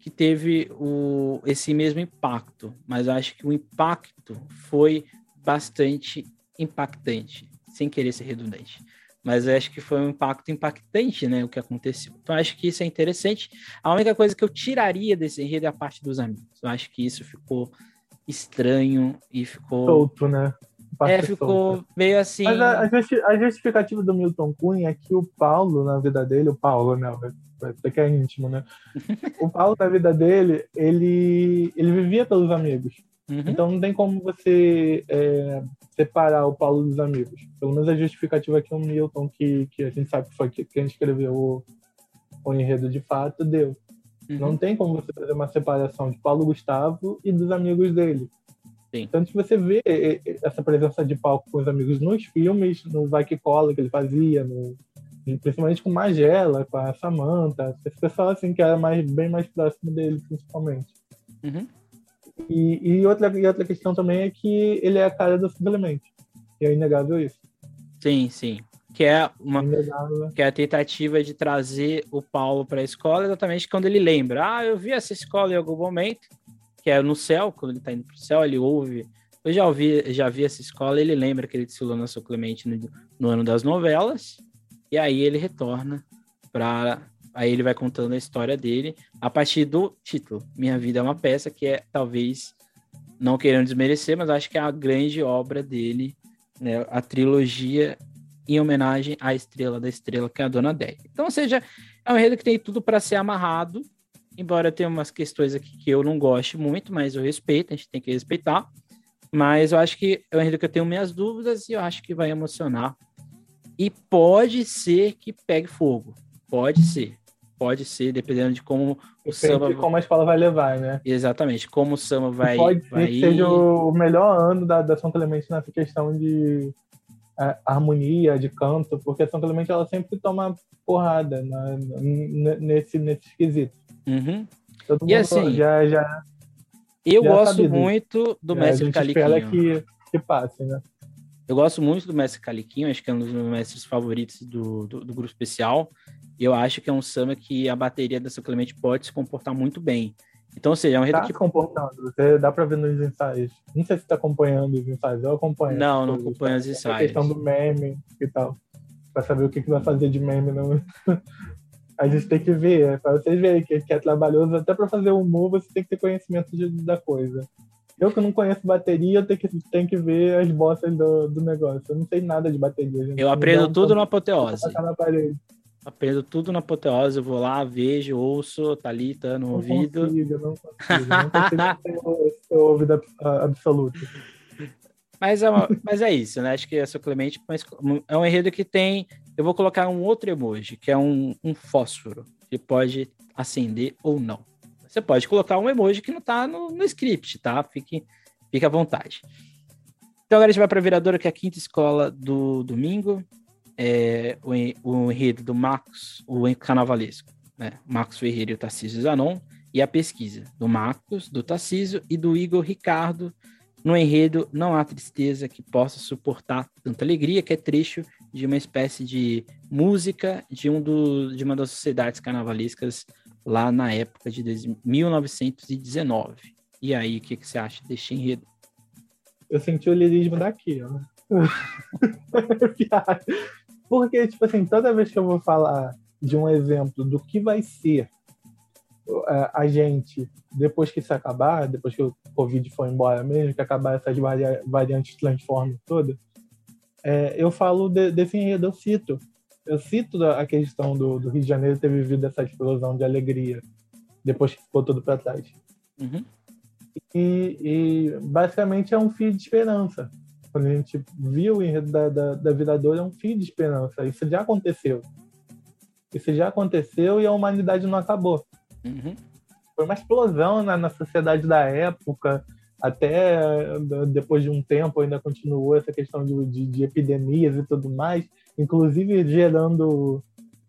que teve o, esse mesmo impacto, mas eu acho que o impacto foi bastante impactante, sem querer ser redundante. Mas eu acho que foi um impacto impactante, né, o que aconteceu. Então acho que isso é interessante. A única coisa que eu tiraria desse enredo é a parte dos amigos. Eu acho que isso ficou estranho e ficou solto, né? É, ficou solta. meio assim. Mas a, a, justificativa do Milton Cunha é que o Paulo, na vida dele, o Paulo, né? Até que é íntimo, né? o Paulo, na vida dele, ele, ele vivia pelos amigos. Uhum. Então não tem como você é, separar o Paulo dos amigos. Pelo menos a justificativa que o Milton, que, que a gente sabe que foi quem escreveu o, o enredo de fato, deu. Uhum. Não tem como você fazer uma separação de Paulo Gustavo e dos amigos dele. Sim. Tanto que você vê essa presença de palco com os amigos nos filmes, no Vai Que Cola que ele fazia, no, principalmente com Magela, com a Samantha, esse pessoal assim que era mais, bem mais próximo dele, principalmente. Uhum. E, e, outra, e outra questão também é que ele é a cara do Simplesmente. E é inegável isso. Sim, sim. Que é uma inegável. que é a tentativa de trazer o Paulo para a escola, exatamente quando ele lembra. Ah, eu vi essa escola em algum momento, que é no céu, quando ele está indo para o céu, ele ouve. Eu já ouvi, já vi essa escola, ele lembra que ele desfilou na São Clemente no, no ano das novelas, e aí ele retorna para Aí ele vai contando a história dele a partir do título. Minha Vida é uma Peça, que é talvez, não querendo desmerecer, mas acho que é a grande obra dele, né? a trilogia em homenagem à Estrela da Estrela, que é a Dona Déia. Então, ou seja, é um enredo que tem tudo para ser amarrado, embora tenha umas questões aqui que eu não goste muito, mas eu respeito, a gente tem que respeitar. Mas eu acho que é um enredo que eu tenho minhas dúvidas e eu acho que vai emocionar. E pode ser que pegue fogo. Pode ser. Pode ser, dependendo de como o Depende samba. De como a escola vai levar, né? Exatamente, como o samba vai. Pode ser vai que seja o melhor ano da, da São Clemente nessa questão de é, harmonia, de canto, porque a São Clemente ela sempre toma porrada na, nesse, nesse esquisito. Uhum. e assim, já, já, eu já gosto muito do é, Mestre Caliquinho. espera que, que passe, né? Eu gosto muito do Mestre Caliquinho, acho que é um dos meus mestres favoritos do, do, do grupo especial. E eu acho que é um samba que a bateria da São Clemente pode se comportar muito bem. Então, ou seja, é um enredo tá que... comportando, você dá pra ver nos ensaios. Não sei se tá acompanhando os ensaios, eu acompanho. Não, não acompanho os ensaios. A questão do meme e tal. Pra saber o que, que vai fazer de meme. Não... a gente tem que ver, é pra vocês verem que, que é trabalhoso. Até pra fazer humor, você tem que ter conhecimento de, da coisa. Eu que não conheço bateria, eu tenho que, tenho que ver as bossas do, do negócio. Eu não sei nada de bateria. Gente. Eu aprendo tudo no Apoteose. Aprendo tudo na apoteose, eu vou lá, vejo, ouço, tá ali, tá no não ouvido. Consigo, não consigo, não consigo ouvido absoluto. Mas é, uma, mas é isso, né? Acho que essa Clemente é um enredo que tem. Eu vou colocar um outro emoji, que é um, um fósforo, que pode acender ou não. Você pode colocar um emoji que não tá no, no script, tá? Fique, fique à vontade. Então agora a gente vai para a viradora, que é a quinta escola do domingo é, o, o enredo do Marcos, o carnavalesco, né? Marcos Ferreira e o Tarcísio Zanon, e a pesquisa do Marcos, do Tarcísio e do Igor Ricardo. No enredo, não há tristeza que possa suportar tanta alegria, que é trecho de uma espécie de música de, um do, de uma das sociedades carnavalescas lá na época de 1919. E aí, o que, que você acha deste enredo? Eu senti o lirismo daqui, ó. Porque, tipo assim, toda vez que eu vou falar de um exemplo do que vai ser a gente depois que isso acabar, depois que o Covid for embora mesmo, que acabar essas vari variantes transforme toda, é, eu falo de, desse enredo, eu cito. Eu cito a questão do, do, Rio de Janeiro ter vivido essa explosão de alegria depois que ficou tudo para trás. Uhum. E, e, basicamente é um fio de esperança quando a gente viu o enredo da, da, da Viradouro, é um fim de esperança. Isso já aconteceu. Isso já aconteceu e a humanidade não acabou. Uhum. Foi uma explosão na, na sociedade da época, até depois de um tempo ainda continuou essa questão de, de, de epidemias e tudo mais, inclusive gerando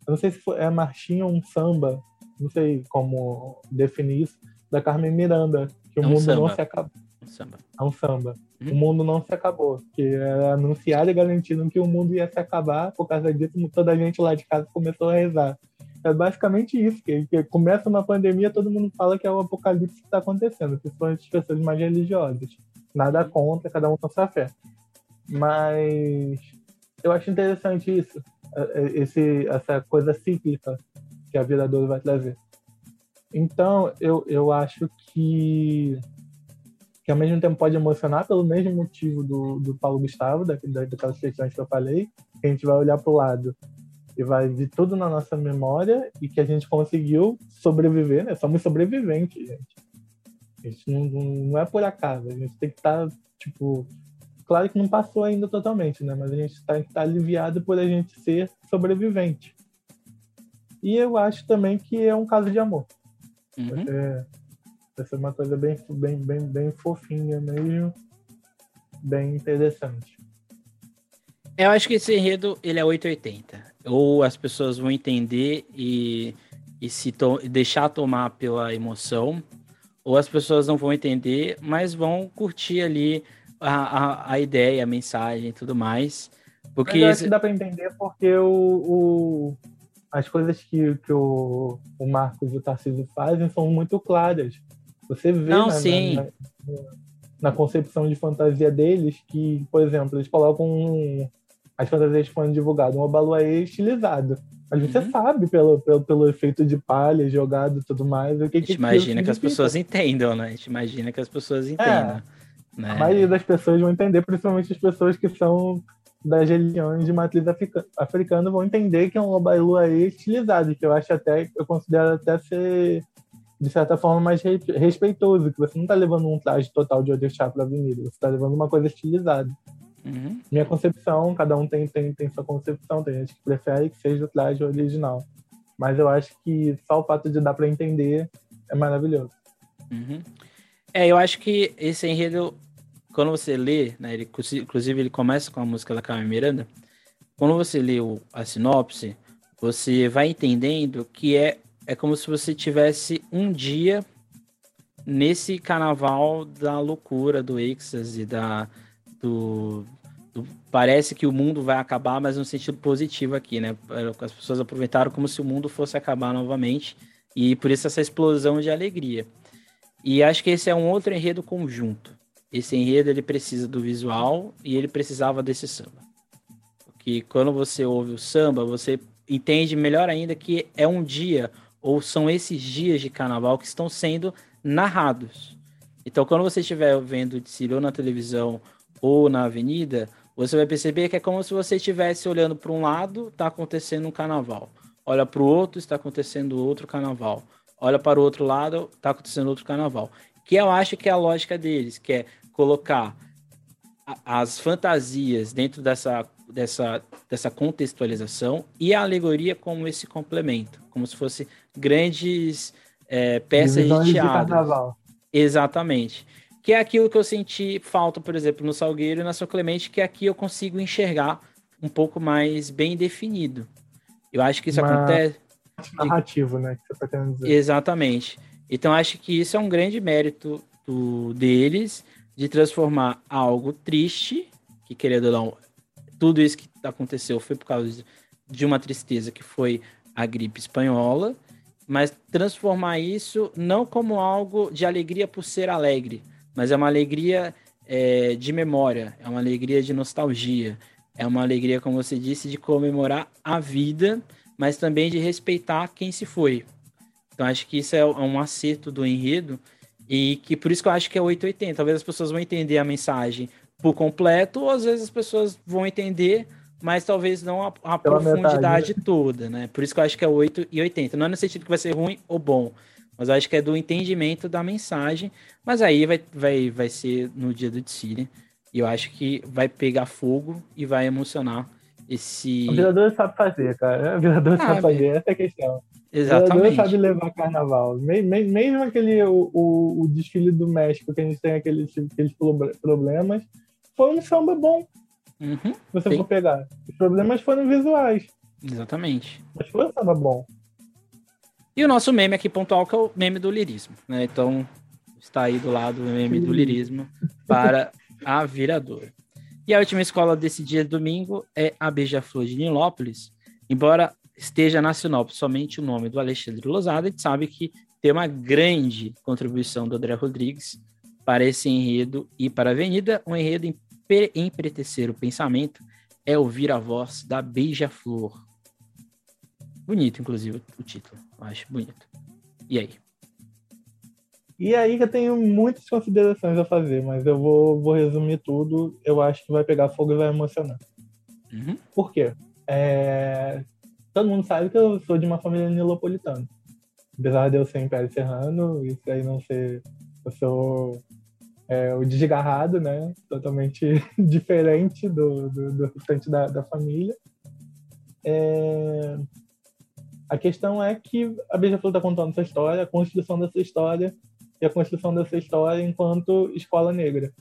eu não sei se é marchinha ou um samba, não sei como definir isso, da Carmen Miranda, que o é um mundo samba. não se acabou. Samba. É um samba. Hum? O mundo não se acabou. Que era anunciado e garantido que o mundo ia se acabar, por causa disso toda a gente lá de casa começou a rezar. É basicamente isso, que, que começa uma pandemia, todo mundo fala que é o apocalipse que está acontecendo, principalmente as pessoas mais religiosas. Nada contra, cada um com sua fé. Mas eu acho interessante isso, é, é, esse, essa coisa cíclica que a vida dois vai trazer. Então, eu, eu acho que, que ao mesmo tempo pode emocionar pelo mesmo motivo do, do Paulo Gustavo, da, daquelas questões que eu falei, que a gente vai olhar para o lado e vai vir tudo na nossa memória e que a gente conseguiu sobreviver, né? Somos sobreviventes, gente. Gente não, não é por acaso, a gente tem que estar, tá, tipo, claro que não passou ainda totalmente, né? Mas a gente está tá aliviado por a gente ser sobrevivente. E eu acho também que é um caso de amor. Uhum. Vai, ser, vai ser uma coisa bem, bem, bem, bem fofinha mesmo, bem interessante. Eu acho que esse enredo ele é 880 ou as pessoas vão entender e, e se to deixar tomar pela emoção, ou as pessoas não vão entender, mas vão curtir ali a, a, a ideia, a mensagem e tudo mais. Porque mas acho que dá para entender porque o, o, as coisas que, que o, o Marcos e o Tarcísio fazem são muito claras. Você vê não, na, sim. Na, na, na, concepção de fantasia deles que, por exemplo, eles colocam um, as fantasias foram divulgadas, um Obaluaê estilizado. Mas você uhum. sabe, pelo, pelo, pelo efeito de palha jogado e tudo mais, o que A gente que imagina que as pessoas entendam, né? A gente imagina que as pessoas é. entendam. É, né? A maioria das pessoas vão entender, principalmente as pessoas que são das religiões de matriz africana, vão entender que é um Obaluaê estilizado, que eu acho até, eu considero até ser, de certa forma, mais respeitoso, que você não está levando um traje total de Odechá para a avenida, você está levando uma coisa estilizada. Uhum. Minha concepção, cada um tem, tem, tem sua concepção, tem gente que prefere que seja o traje original. Mas eu acho que só o fato de dar para entender é maravilhoso. Uhum. É, eu acho que esse enredo, quando você lê, né, ele, inclusive ele começa com a música da Carmen Miranda, quando você lê o, a sinopse, você vai entendendo que é, é como se você tivesse um dia nesse carnaval da loucura, do êxtase, da, do, parece que o mundo vai acabar, mas no sentido positivo aqui, né? As pessoas aproveitaram como se o mundo fosse acabar novamente e por isso essa explosão de alegria. E acho que esse é um outro enredo conjunto. Esse enredo ele precisa do visual e ele precisava desse samba. Porque quando você ouve o samba, você entende melhor ainda que é um dia ou são esses dias de carnaval que estão sendo narrados. Então, quando você estiver vendo o desfile na televisão ou na avenida, você vai perceber que é como se você estivesse olhando para um lado, está acontecendo um carnaval. Olha para o outro, está acontecendo outro carnaval. Olha para o outro lado, está acontecendo outro carnaval. Que eu acho que é a lógica deles, que é colocar as fantasias dentro dessa, dessa, dessa contextualização e a alegoria como esse complemento, como se fosse grandes é, peças de teatro. Exatamente que é aquilo que eu senti falta, por exemplo, no Salgueiro e na São Clemente, que aqui eu consigo enxergar um pouco mais bem definido. Eu acho que isso Uma... acontece. Narrativo, né? Que você tá querendo dizer. Exatamente. Então acho que isso é um grande mérito do, deles de transformar algo triste, que querendo ou não, tudo isso que aconteceu foi por causa de uma tristeza que foi a gripe espanhola, mas transformar isso não como algo de alegria por ser alegre, mas é uma alegria é, de memória, é uma alegria de nostalgia, é uma alegria, como você disse, de comemorar a vida, mas também de respeitar quem se foi. Então acho que isso é um acerto do enredo e que por isso que eu acho que é 880. Talvez as pessoas vão entender a mensagem por completo, ou às vezes as pessoas vão entender, mas talvez não a, a profundidade metade, né? toda, né? Por isso que eu acho que é 8 e 80. Não é no sentido que vai ser ruim ou bom, mas acho que é do entendimento da mensagem. Mas aí vai, vai, vai ser no dia do desfile. E eu acho que vai pegar fogo e vai emocionar esse. O virador sabe fazer, cara. O virador ah, sabe fazer, essa é a questão. Exatamente. O virador sabe levar carnaval. Mesmo aquele o, o, o, desfile do México, que a gente tem aqueles, aqueles problemas, foi um samba bom. Uhum, você sim. for pegar. Os problemas foram visuais. Exatamente. Mas foi samba bom. E o nosso meme aqui pontual, que é o meme do lirismo, né? Então, está aí do lado o meme do lirismo para a viradora. E a última escola desse dia domingo é a Beija-Flor de Nilópolis. Embora esteja nacional somente o nome do Alexandre Lozada, a gente sabe que tem uma grande contribuição do André Rodrigues para esse enredo e para a Avenida, um enredo em empretecer o pensamento é ouvir a voz da Beija-Flor. Bonito, inclusive, o título. Eu acho bonito. E aí? E aí que eu tenho muitas considerações a fazer, mas eu vou, vou resumir tudo. Eu acho que vai pegar fogo e vai emocionar. Uhum. Por quê? É... Todo mundo sabe que eu sou de uma família nilopolitana. Apesar de eu ser Império Serrano, isso aí não ser. Eu sou é, o desgarrado, né? Totalmente diferente do, do, do restante da, da família. É... A questão é que a Beija-Flor está contando essa história, a construção dessa história e a construção dessa história enquanto escola negra.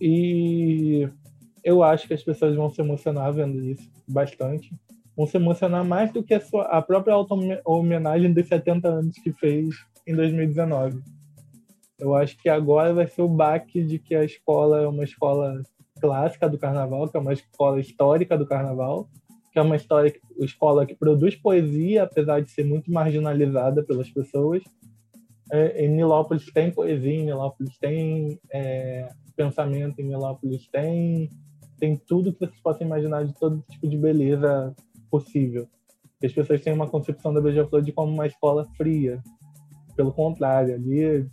E eu acho que as pessoas vão se emocionar vendo isso bastante. Vão se emocionar mais do que a, sua, a própria auto-homenagem dos 70 anos que fez em 2019. Eu acho que agora vai ser o baque de que a escola é uma escola clássica do carnaval, que é uma escola histórica do carnaval, que é uma história, escola que produz poesia, apesar de ser muito marginalizada pelas pessoas. É, em Nilópolis tem poesia, em Nilópolis tem é, pensamento, em Nilópolis tem, tem tudo que vocês possam imaginar de todo tipo de beleza possível. As pessoas têm uma concepção da Beija-Flor de como uma escola fria. Pelo contrário, ali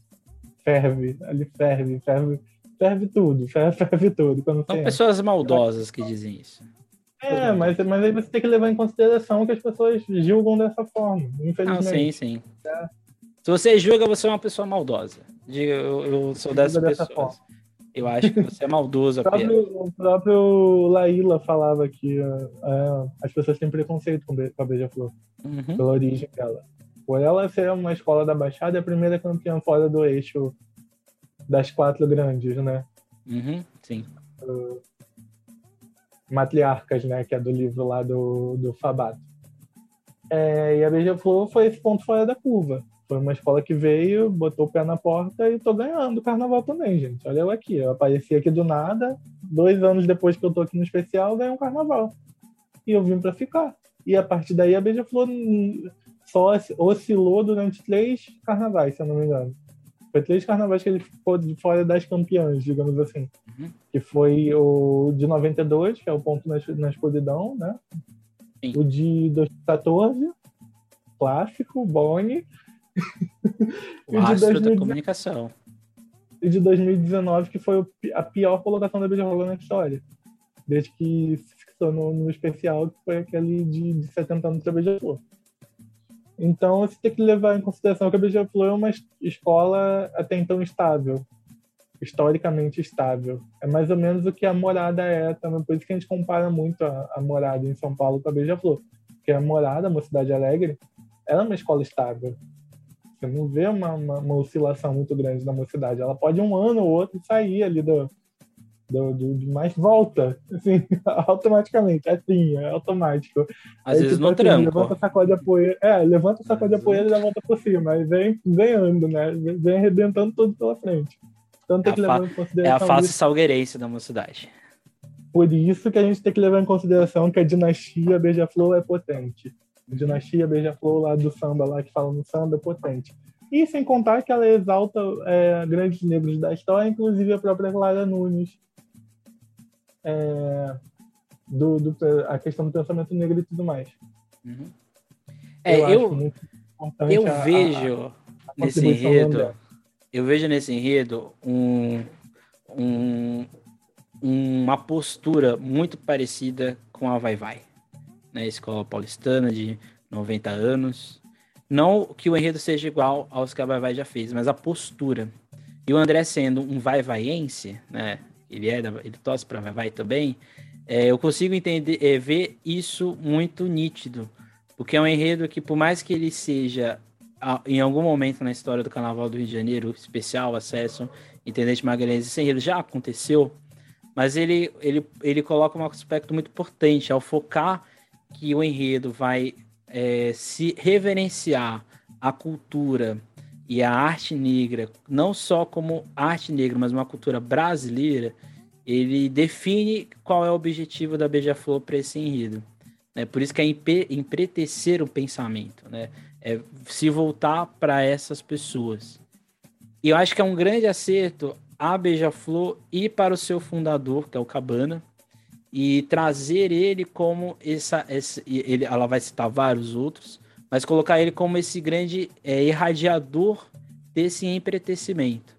ferve, ali ferve, ferve, ferve tudo, ferve, ferve tudo. Quando São pessoas maldosas que dizem isso. É, mas, mas aí você tem que levar em consideração que as pessoas julgam dessa forma, infelizmente. Não, sim, sim. É. Se você julga, você é uma pessoa maldosa. Diga, eu, eu sou dessas dessa pessoas. Forma. Eu acho que você é maldoso o, próprio, o próprio Laíla falava que é, as pessoas têm preconceito com, a Beija-Flor, uhum. pela origem dela. Por ela ser uma escola da Baixada, é a primeira campeã fora do eixo das quatro grandes, né? Uhum, sim. Uh, matriarcas, né? Que é do livro lá do, do Fabato. É, e a Beija-Flor foi esse ponto fora da curva. Foi uma escola que veio, botou o pé na porta e tô ganhando o carnaval também, gente. Olha eu aqui. Eu apareci aqui do nada, dois anos depois que eu tô aqui no especial, ganhei um carnaval. E eu vim para ficar. E a partir daí a Beija-Flor só oscilou durante três carnavais, se eu não me engano. Foi três carnavais que ele ficou de fora das campeãs, digamos assim. Uhum. Que foi o de 92, que é o ponto na, na exposição, né? Sim. O de 2014, clássico, Boni. O astro da comunicação. E de 2019, que foi a pior colocação da Beija-Flor na história. Desde que se fixou no, no especial, que foi aquele de, de 70 anos da Beija-Flor. Então, você tem que levar em consideração que a Beija-Flor é uma escola até então estável, historicamente estável. É mais ou menos o que a Morada é também, por isso que a gente compara muito a, a Morada em São Paulo com a Beija-Flor. Porque a Morada, uma cidade alegre, ela é uma escola estável. Você não vê uma, uma, uma oscilação muito grande na mocidade. Ela pode um ano ou outro sair ali do, do, do, mais volta, assim, automaticamente, assim, é automático. Às aí, vezes tipo, no assim, tranco. Levanta, a poeira, é, levanta, sacode a poeira e já volta por cima, aí vem ganhando, né, vem arrebentando tudo pela frente. Então tem é que levar em consideração... É a face isso. salgueirense da mocidade. Por isso que a gente tem que levar em consideração que a dinastia Beija-Flor é potente. A dinastia Beija-Flor lá do samba, lá que fala no samba, é potente. E sem contar que ela exalta é, grandes negros da história, inclusive a própria Clara Nunes, é, do, do, a questão do pensamento negro e tudo mais. Uhum. É, eu, eu, eu a, vejo a, a nesse enredo, eu vejo nesse enredo um, um, uma postura muito parecida com a Vai Vai, né? Escola paulistana de 90 anos. Não que o enredo seja igual aos que a Vai Vai já fez, mas a postura. E o André sendo um vai vaiense, né? Ele é, ele torce para Vai também, é, eu consigo entender, é, ver isso muito nítido, porque é um enredo que, por mais que ele seja em algum momento na história do Carnaval do Rio de Janeiro, especial acesso, Intendente Magalhães, esse enredo já aconteceu, Mas ele, ele, ele coloca um aspecto muito importante ao focar que o enredo vai é, se reverenciar a cultura e a arte negra, não só como arte negra, mas uma cultura brasileira, ele define qual é o objetivo da Beija-Flor para esse enredo. É por isso que é empretecer o pensamento, né? É se voltar para essas pessoas. E eu acho que é um grande acerto a Beija-Flor ir para o seu fundador, que é o Cabana, e trazer ele como essa, esse, ele, ela vai citar vários outros, mas colocar ele como esse grande é, irradiador desse empretecimento.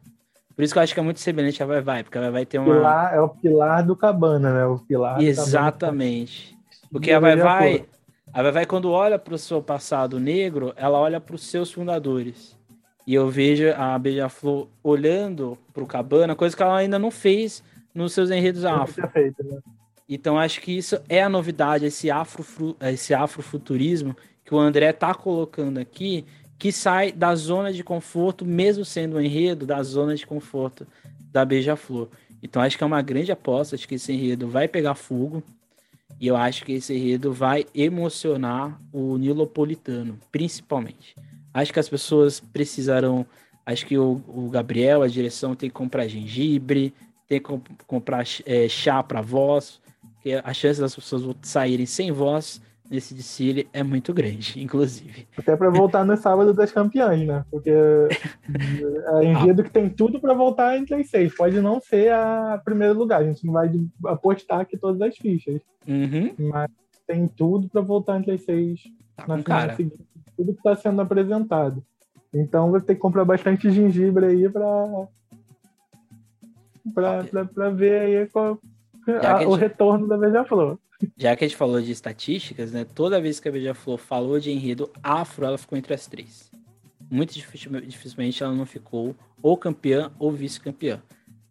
Por isso que eu acho que é muito semelhante a Vai Vai, porque a Vai Vai ter uma. Pilar, é o pilar do Cabana, né? O pilar. Exatamente. Porque a Vai Vai, a Vai Vai, quando olha para o seu passado negro, ela olha para os seus fundadores. E eu vejo a Beija-Flor olhando para o Cabana, coisa que ela ainda não fez nos seus enredos afro. Feito, né? Então acho que isso é a novidade, esse, afro, esse afrofuturismo que o André está colocando aqui, que sai da zona de conforto, mesmo sendo um enredo, da zona de conforto da Beija-Flor. Então acho que é uma grande aposta, acho que esse enredo vai pegar fogo, e eu acho que esse enredo vai emocionar o nilopolitano, principalmente. Acho que as pessoas precisarão. Acho que o, o Gabriel, a direção, tem que comprar gengibre, tem que comp comprar é, chá para voz, porque a chance das pessoas saírem sem voz nesse desfile é muito grande, inclusive. Até para voltar no sábado das campeãs, né? Porque é enredo ah. que tem tudo para voltar entre as seis. Pode não ser a primeiro lugar, a gente não vai apostar aqui todas as fichas. Uhum. Mas tem tudo para voltar entre as seis tá na cara. seguinte tudo que está sendo apresentado. Então vai ter que comprar bastante gengibre aí para para ver aí qual, a, o retorno da Beija-Flor. Já que a gente falou de estatísticas, né? Toda vez que a Beija-Flor falou de enredo afro, ela ficou entre as três. Muito dificilmente ela não ficou ou campeã ou vice-campeã.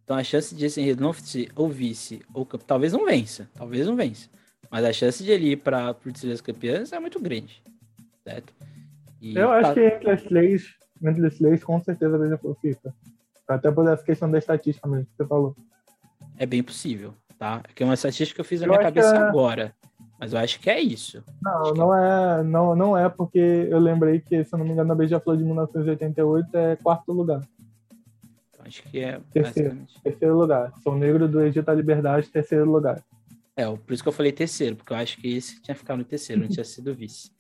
Então a chance de esse enredo não ser ou vice ou talvez não vença, talvez não vença. Mas a chance de ele ir para o das campeãs é muito grande, certo? E eu acho tá... que entre as três, entre as três, com certeza a Beija-Flor fica. Até por essa questão da estatística mesmo que você falou. É bem possível, tá? É que é uma estatística que eu fiz na eu minha cabeça é... agora. Mas eu acho que é isso. Não, acho não é... é, não, não é porque eu lembrei que, se eu não me engano, a Beija-Flor de 1988 é quarto lugar. Então, acho que é terceiro, terceiro lugar. Sou Negro do Egito à Liberdade, terceiro lugar. É, por isso que eu falei terceiro, porque eu acho que esse tinha ficado no terceiro, não tinha sido vice.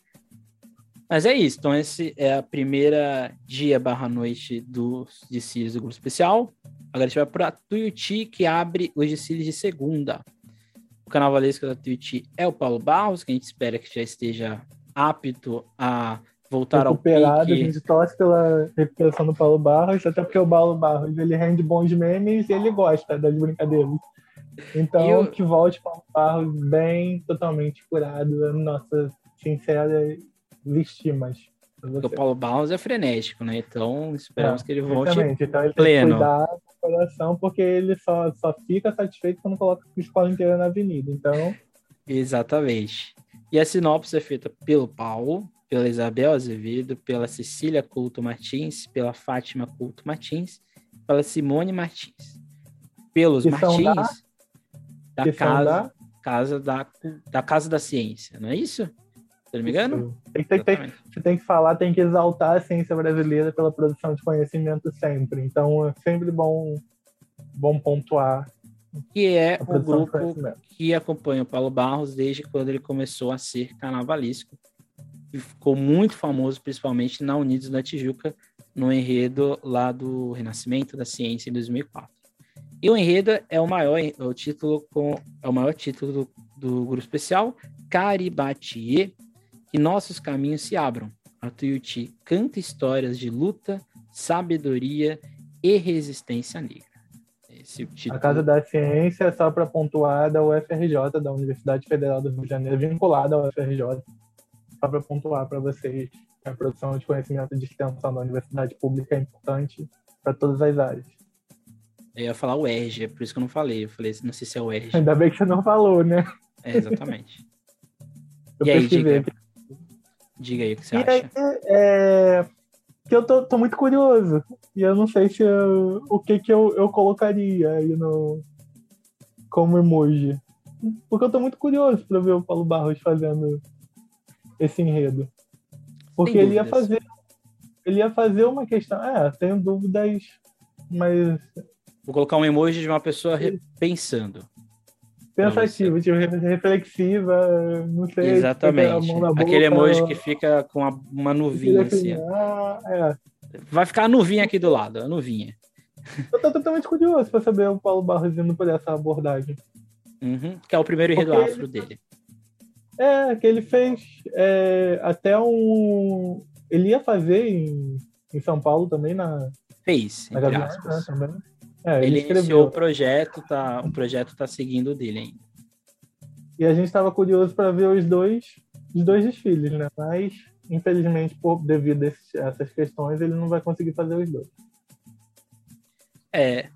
Mas é isso. Então, esse é a primeira dia barra noite dos desfiles do grupo especial. Agora a gente vai para Tuiuti, que abre os desfiles de segunda. O carnavalesco da Tuiuti é o Paulo Barros, que a gente espera que já esteja apto a voltar Recuperado, ao pique. A gente torce pela recuperação do Paulo Barros, até porque o Paulo Barros ele rende bons memes e ele gosta das brincadeiras. Então, eu... que volte Paulo Barros bem, totalmente curado. Nossa sincera vítimas. Porque o Paulo Barros é frenético, né? Então esperamos é, que ele volte então, ele pleno. Cuidar coração, porque ele só, só fica satisfeito quando coloca a escola inteira na avenida. Então. Exatamente. E a sinopse é feita pelo Paulo, pela Isabel Azevedo, pela Cecília Couto Martins, pela Fátima Couto Martins, pela Simone Martins. Pelos Martins da, da casa, da... casa da, da Casa da Ciência, não é isso? Se não me engano? Tem, tem, tem, você tem que falar, tem que exaltar a ciência brasileira pela produção de conhecimento sempre. Então é sempre bom, bom pontuar. Que é o grupo que acompanha o Paulo Barros desde quando ele começou a ser carnavalesco. E ficou muito famoso, principalmente na Unidos da Tijuca, no enredo lá do Renascimento da Ciência em 2004. E o enredo é o maior, o título com, é o maior título do, do grupo especial, Caribatie, que nossos caminhos se abram. A Tuiuti canta histórias de luta, sabedoria e resistência negra. Esse título... A Casa da Ciência, só para pontuar, da UFRJ, da Universidade Federal do Rio de Janeiro, vinculada ao UFRJ. Só para pontuar para vocês, a produção de conhecimento de extensão da universidade pública é importante para todas as áreas. Eu ia falar o ERG, é por isso que eu não falei. Eu falei, não sei se é o ERG. Ainda bem que você não falou, né? É, exatamente. e aí, diga. Diga aí o que você e acha. Aí, é, que eu tô, tô, muito curioso. E eu não sei se eu, o que, que eu, eu colocaria aí no. como emoji. Porque eu tô muito curioso para ver o Paulo Barros fazendo esse enredo. Porque ele ia fazer. Ele ia fazer uma questão. É, tenho dúvidas, mas. Vou colocar um emoji de uma pessoa pensando. Pensativa, tipo, reflexiva, não sei. Exatamente. Aquele emoji que fica com uma nuvinha assim. Ah, é. Vai ficar a nuvinha aqui do lado, a nuvinha. Eu tô totalmente curioso para saber o Paulo Barros indo por essa abordagem. Uhum, que é o primeiro enredo afro dele. É, que ele fez é, até um. Ele ia fazer em, em São Paulo também na. Fez, na Gaviões, né, também. É, ele, ele iniciou o projeto, tá, o projeto tá seguindo dele ainda. E a gente estava curioso para ver os dois, os dois desfiles, né? Mas, infelizmente, por, devido a essas questões, ele não vai conseguir fazer os dois. É.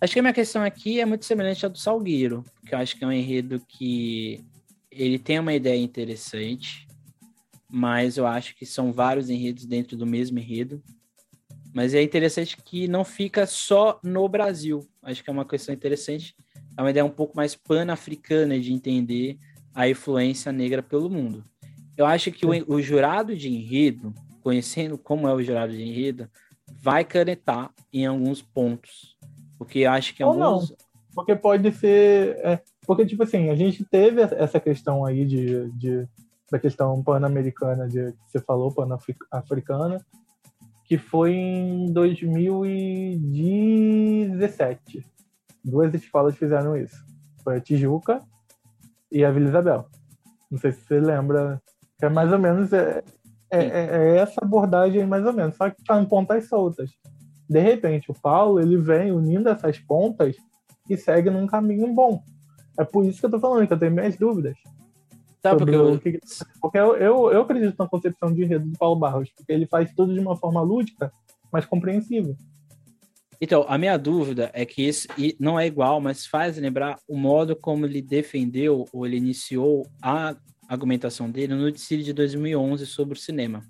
Acho que a minha questão aqui é muito semelhante à do Salgueiro, que eu acho que é um enredo que ele tem uma ideia interessante, mas eu acho que são vários enredos dentro do mesmo enredo. Mas é interessante que não fica só no Brasil. Acho que é uma questão interessante. É uma ideia um pouco mais pan-africana de entender a influência negra pelo mundo. Eu acho que o, o, jurado de enredo, conhecendo como é o jurado de enredo, vai canetar em alguns pontos. Porque eu acho que Ou alguns. Não. Porque pode ser. É, porque, tipo assim, a gente teve essa questão aí de, de da questão pan-americana, de que você falou, pan-africana, que foi em 2017. Duas escolas fizeram isso. Foi a Tijuca e a Vila Isabel. Não sei se você lembra, é mais ou menos é, é, é, é essa abordagem mais ou menos, só que está em pontas soltas. De repente, o Paulo ele vem unindo essas pontas e segue num caminho bom. É por isso que eu tô falando, que eu tenho minhas dúvidas. Tá, porque eu... Que, porque eu, eu, eu acredito na concepção de enredo do Paulo Barros, porque ele faz tudo de uma forma lúdica, mas compreensível. Então, a minha dúvida é que isso não é igual, mas faz lembrar o modo como ele defendeu ou ele iniciou a argumentação dele no desfile de 2011 sobre o cinema.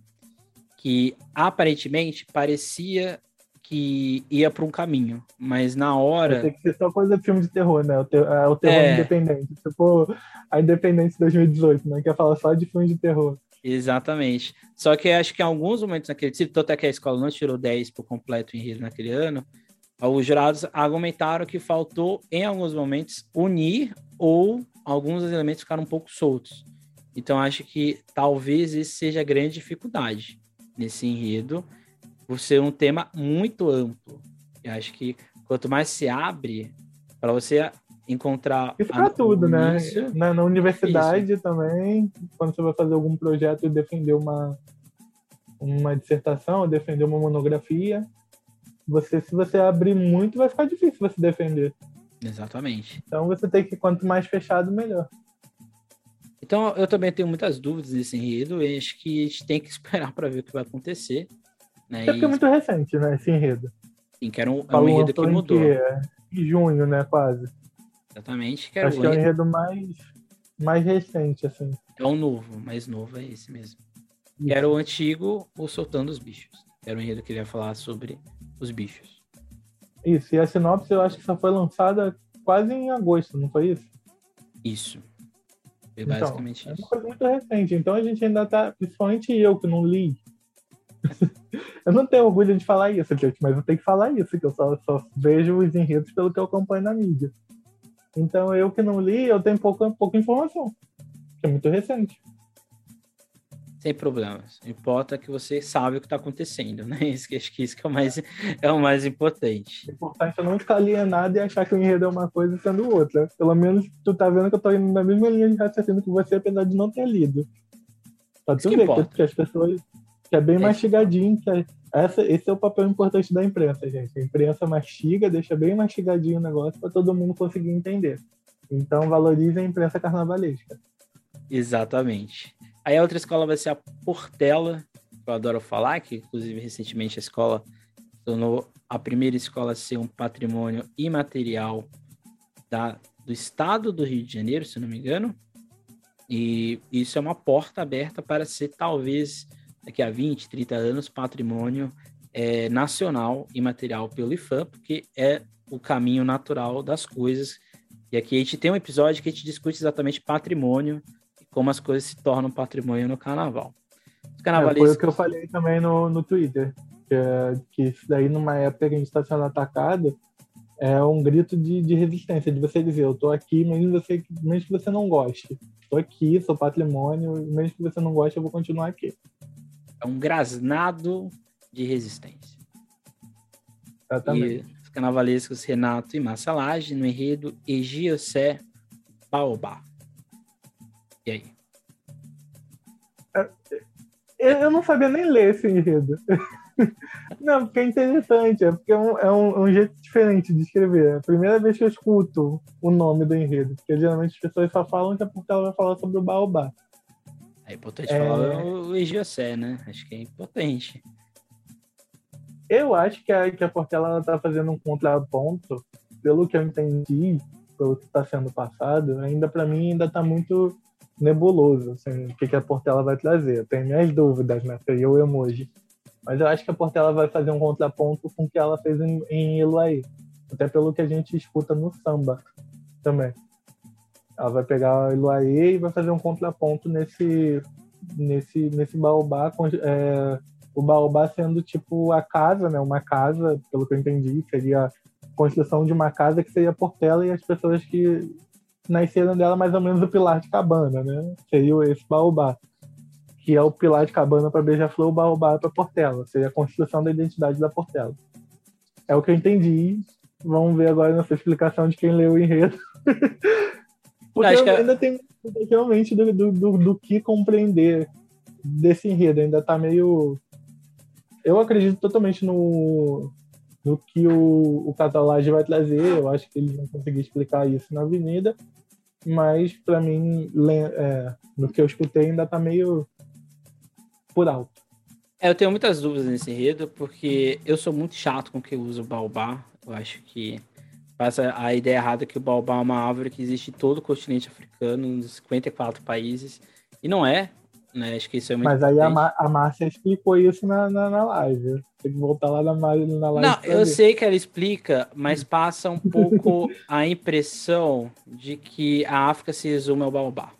Que aparentemente parecia que ia para um caminho, mas na hora. Tem que ser só coisa de filme de terror, né? O, ter, é, o terror é... independente. Tipo, a Independente 2018, né? Que ia falar só de filme de terror. Exatamente. Só que acho que em alguns momentos naquele tipo, tanto é que a escola não tirou 10 por completo em Rio naquele ano, os jurados argumentaram que faltou, em alguns momentos, unir ou alguns elementos ficaram um pouco soltos. Então, acho que talvez esse seja a grande dificuldade nesse enredo por ser um tema muito amplo. Eu acho que quanto mais se abre, para você encontrar. Isso para tudo, né? Na, na universidade isso. também, quando você vai fazer algum projeto e defender uma, uma dissertação, defender uma monografia, você, se você abrir muito, vai ficar difícil você defender. Exatamente. Então você tem que, quanto mais fechado, melhor. Então eu também tenho muitas dúvidas nesse enredo e acho que a gente tem que esperar para ver o que vai acontecer. Né? É porque é muito recente, né, esse enredo. Sim, que era um, é um enredo que mudou. Que é, em junho, né, quase. Exatamente. Que Acho que é o enredo mais, mais recente, assim. É um novo, mais novo, é esse mesmo. Que era o antigo, o Soltando os Bichos. Era o enredo que ele ia falar sobre os bichos. Isso, e a sinopse eu acho que só foi lançada quase em agosto, não foi isso? Isso. Foi então, basicamente então, isso. É uma coisa muito recente, então a gente ainda tá, principalmente eu que não li, eu não tenho orgulho de falar isso, gente, mas eu tenho que falar isso, que eu só, só vejo os enredos pelo que eu acompanho na mídia. Então, eu que não li, eu tenho pouca, pouca informação. É muito recente. Sem problemas. Importa que você sabe o que está acontecendo, né? Isso que acho que isso que é o mais, é o mais importante. O importante é não ficar alienado e achar que o enredo é uma coisa sendo outra. Pelo menos tu tá vendo que eu tô indo na mesma linha de raciocínio que você, apesar de não ter lido. Pra tu ver que, que as pessoas que é bem é. mastigadinho. Que é, essa, esse é o papel importante da imprensa, gente. A imprensa mastiga, deixa bem mastigadinho o negócio para todo mundo conseguir entender. Então, valorize a imprensa carnavalesca. Exatamente. Aí a outra escola vai ser a Portela, que eu adoro falar, que inclusive recentemente a escola tornou a primeira escola a ser um patrimônio imaterial da, do estado do Rio de Janeiro, se não me engano. E isso é uma porta aberta para ser talvez daqui a 20, 30 anos, patrimônio é, nacional imaterial pelo IFAM, porque é o caminho natural das coisas. E aqui a gente tem um episódio que a gente discute exatamente patrimônio e como as coisas se tornam patrimônio no carnaval. É, foi o que eu falei também no, no Twitter. Que, é, que isso daí, numa época que a gente está sendo atacado, é um grito de, de resistência, de você dizer, eu tô aqui, mesmo, você, mesmo que você não goste. Tô aqui, sou patrimônio, mesmo que você não goste, eu vou continuar aqui. É um grasnado de resistência. Exatamente. E os carnavalescos Renato e Marcelage no enredo Egiocé Baobá. E aí? Eu não sabia nem ler esse enredo. Não, porque é interessante, é porque é um, é um, um, jeito diferente de escrever. É a primeira vez que eu escuto o nome do enredo, porque geralmente as pessoas só falam que é porque ela vai falar sobre o baobá. É importante é... falar o Egiocé, né? Acho que é importante. Eu acho que a, que a Portela está fazendo um contraponto, pelo que eu entendi, pelo que está sendo passado, ainda para mim ainda está muito nebuloso, assim, o que, que a Portela vai trazer. Eu tenho minhas dúvidas, né? Seria o emoji. Mas eu acho que a Portela vai fazer um contraponto com o que ela fez em, em Iluaí. Até pelo que a gente escuta no samba também. Ela vai pegar Iluaí e vai fazer um contraponto nesse, nesse, nesse baobá, é, o baobá sendo tipo a casa, né? Uma casa, pelo que eu entendi, seria a construção de uma casa que seria Portela e as pessoas que nasceram dela mais ou menos o pilar de cabana, né? Seria esse baobá, que é o pilar de cabana para Beija-Flor, o baobá para Portela. Seria a construção da identidade da Portela. É o que eu entendi. Vamos ver agora nessa explicação de quem leu o enredo. Porque é- ainda tem realmente do, do, do, do que compreender desse enredo. Ainda tá meio. Eu acredito totalmente no, no que o, o Catalage vai trazer. Eu acho que eles vão conseguir explicar isso na Avenida, mas para mim, é, no que eu escutei, ainda tá meio por alto. É, eu tenho muitas dúvidas nesse enredo, porque eu sou muito chato com que uso o baobá. Eu acho que passa a ideia errada que o baobá é uma árvore que existe em todo o continente africano, nos 54 países. E não é. Né? Acho que isso é muito Mas aí a, a Márcia explicou isso na, na, na, live. Tem que voltar lá na, na live. Não, eu ver. sei que ela explica, mas passa um pouco a impressão de que a África se resume ao baobá.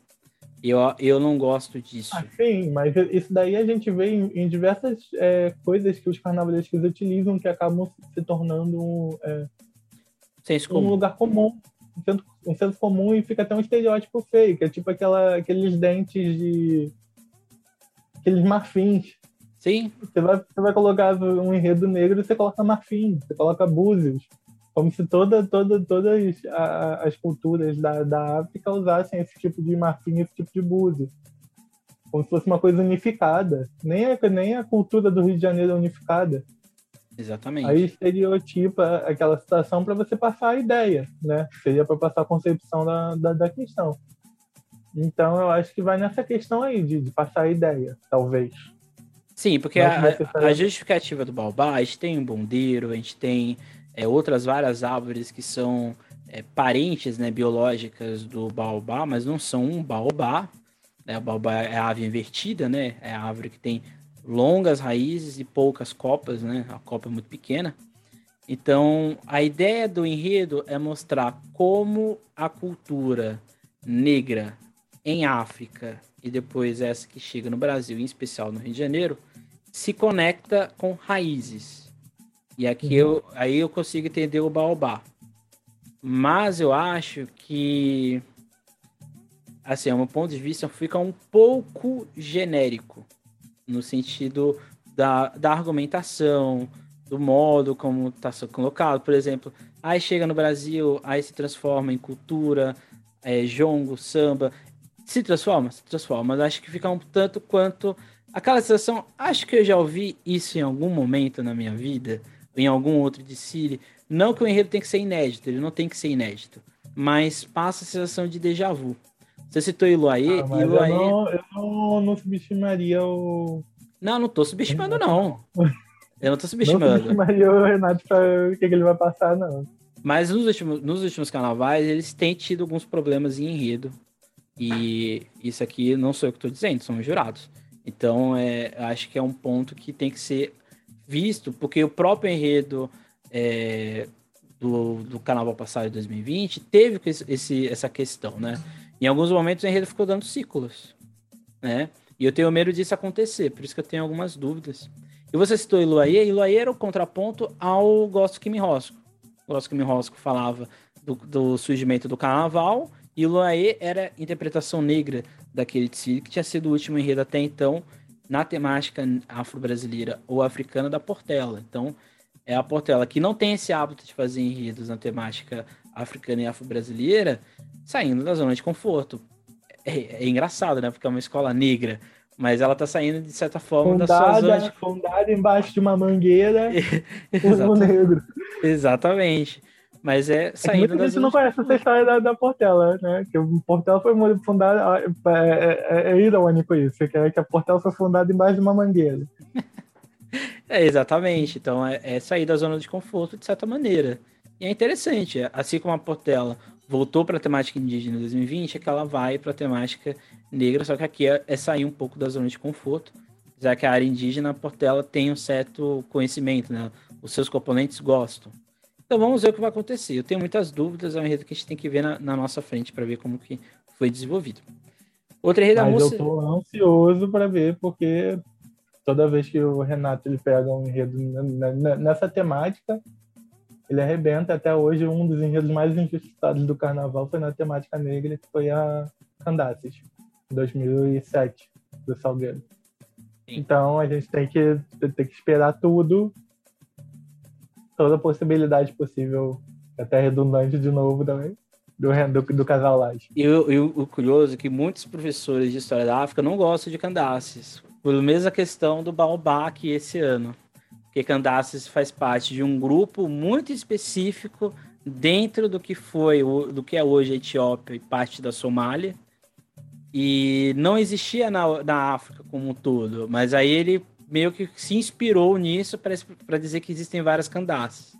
Eu, eu não gosto disso. Ah, sim, mas isso daí a gente vê em, em diversas é, coisas que os carnavalescos utilizam que acabam se tornando é, um lugar comum um um centro comum e fica até um estereótipo feio, que é tipo aquela, aqueles dentes de aqueles marfins. Sim. Você vai, você vai colocar um enredo negro e você coloca marfim, você coloca búzios. Como se toda, toda, todas as culturas da, da África usassem esse tipo de marfim, esse tipo de búzio. Como se fosse uma coisa unificada. Nem a, nem a cultura do Rio de Janeiro é unificada. Exatamente. Aí estereotipa aquela situação para você passar a ideia, né? Seria para passar a concepção da, da, da questão. Então eu acho que vai nessa questão aí de, de passar a ideia, talvez. Sim, porque a, a, justificativa do Baobá, a gente tem um bondeiro, a gente tem é, outras várias árvores que são é, parentes né, biológicas do Baobá, mas não são um Baobá. Né? O Baobá é a ave invertida, né? É a árvore que tem longas raízes e poucas copas, né? A copa é muito pequena. Então, a ideia do enredo é mostrar como a cultura negra em África e depois essa que chega no Brasil, em especial no Rio de Janeiro, se conecta com raízes. E aqui uhum. eu, aí eu consigo entender o baobá. Mas eu acho que, assim, a meu ponto de vista, fica um pouco genérico no sentido da, da argumentação, do modo como está colocado. Por exemplo, aí chega no Brasil, aí se transforma em cultura, é, jongo, samba. Se transforma? Se transforma, mas acho que fica um tanto quanto. Aquela sensação, acho que eu já ouvi isso em algum momento na minha vida, em algum outro de Siri. Não que o enredo tem que ser inédito, ele não tem que ser inédito, mas passa a sensação de déjà vu. Você citou Iluaê, ah. Eu, não, eu não, não subestimaria o. Não, não tô subestimando, não. Eu não tô subestimando. Não subestimaria o Renato para o que, que ele vai passar, não. Mas nos últimos, nos últimos carnavais, eles têm tido alguns problemas em enredo. E isso aqui não sou eu que estou dizendo, são os jurados. Então, é, acho que é um ponto que tem que ser visto, porque o próprio enredo é, do, do Carnaval passado de 2020, teve esse, essa questão, né? Em alguns momentos o enredo ficou dando ciclos, né? E eu tenho medo disso acontecer, por isso que eu tenho algumas dúvidas. E você citou Iluaê, Iluaê era o contraponto ao Gosto que me rosco. O Gosto que me rosco falava do, do surgimento do carnaval, e Iluaê era a interpretação negra daquele desfile, que tinha sido o último enredo até então na temática afro-brasileira ou africana da Portela. Então, é a Portela que não tem esse hábito de fazer enredos na temática africana e afro-brasileira, saindo da zona de conforto. É, é, engraçado, né? Porque é uma escola negra, mas ela tá saindo, de certa forma, fundada, da sua zona de... Fundada embaixo de uma mangueira no negro. Exatamente. Mas é saindo é da gente não conhece essa história da, da, Portela, né? Que o Portela foi fundada. É, é, é irônico isso, que, é, que a Portela foi fundada embaixo de uma mangueira. é, exatamente. Então é, é sair da zona de conforto de certa maneira. E é interessante, assim como a Portela voltou para a temática indígena em 2020, é que ela vai para a temática negra, só que aqui é, é, sair um pouco da zona de conforto, já que a área indígena, a Portela tem um certo conhecimento, né? Os seus componentes gostam. Então vamos ver o que vai acontecer. Eu tenho muitas dúvidas, é um enredo que a gente tem que ver na, na nossa frente para ver como que foi desenvolvido. Outra enredo Mas moça... eu tô ansioso para ver, porque toda vez que o Renato ele pega um enredo nessa temática, ele arrebenta. Até hoje, um dos enredos mais injustiçados do carnaval foi na temática negra, que foi a Candaces, 2007, do Salgueiro. Sim. Então a gente tem que, tem que esperar tudo toda possibilidade possível, até redundante de novo também, do, do, do casal Laje. E, e o curioso é que muitos professores de História da África não gostam de Candaces, por mesma questão do Baobá aqui esse ano. Porque Candaces faz parte de um grupo muito específico dentro do que foi, do que é hoje a Etiópia e parte da Somália. E não existia na, na África como um todo, mas aí ele meio que se inspirou nisso para dizer que existem várias candaças.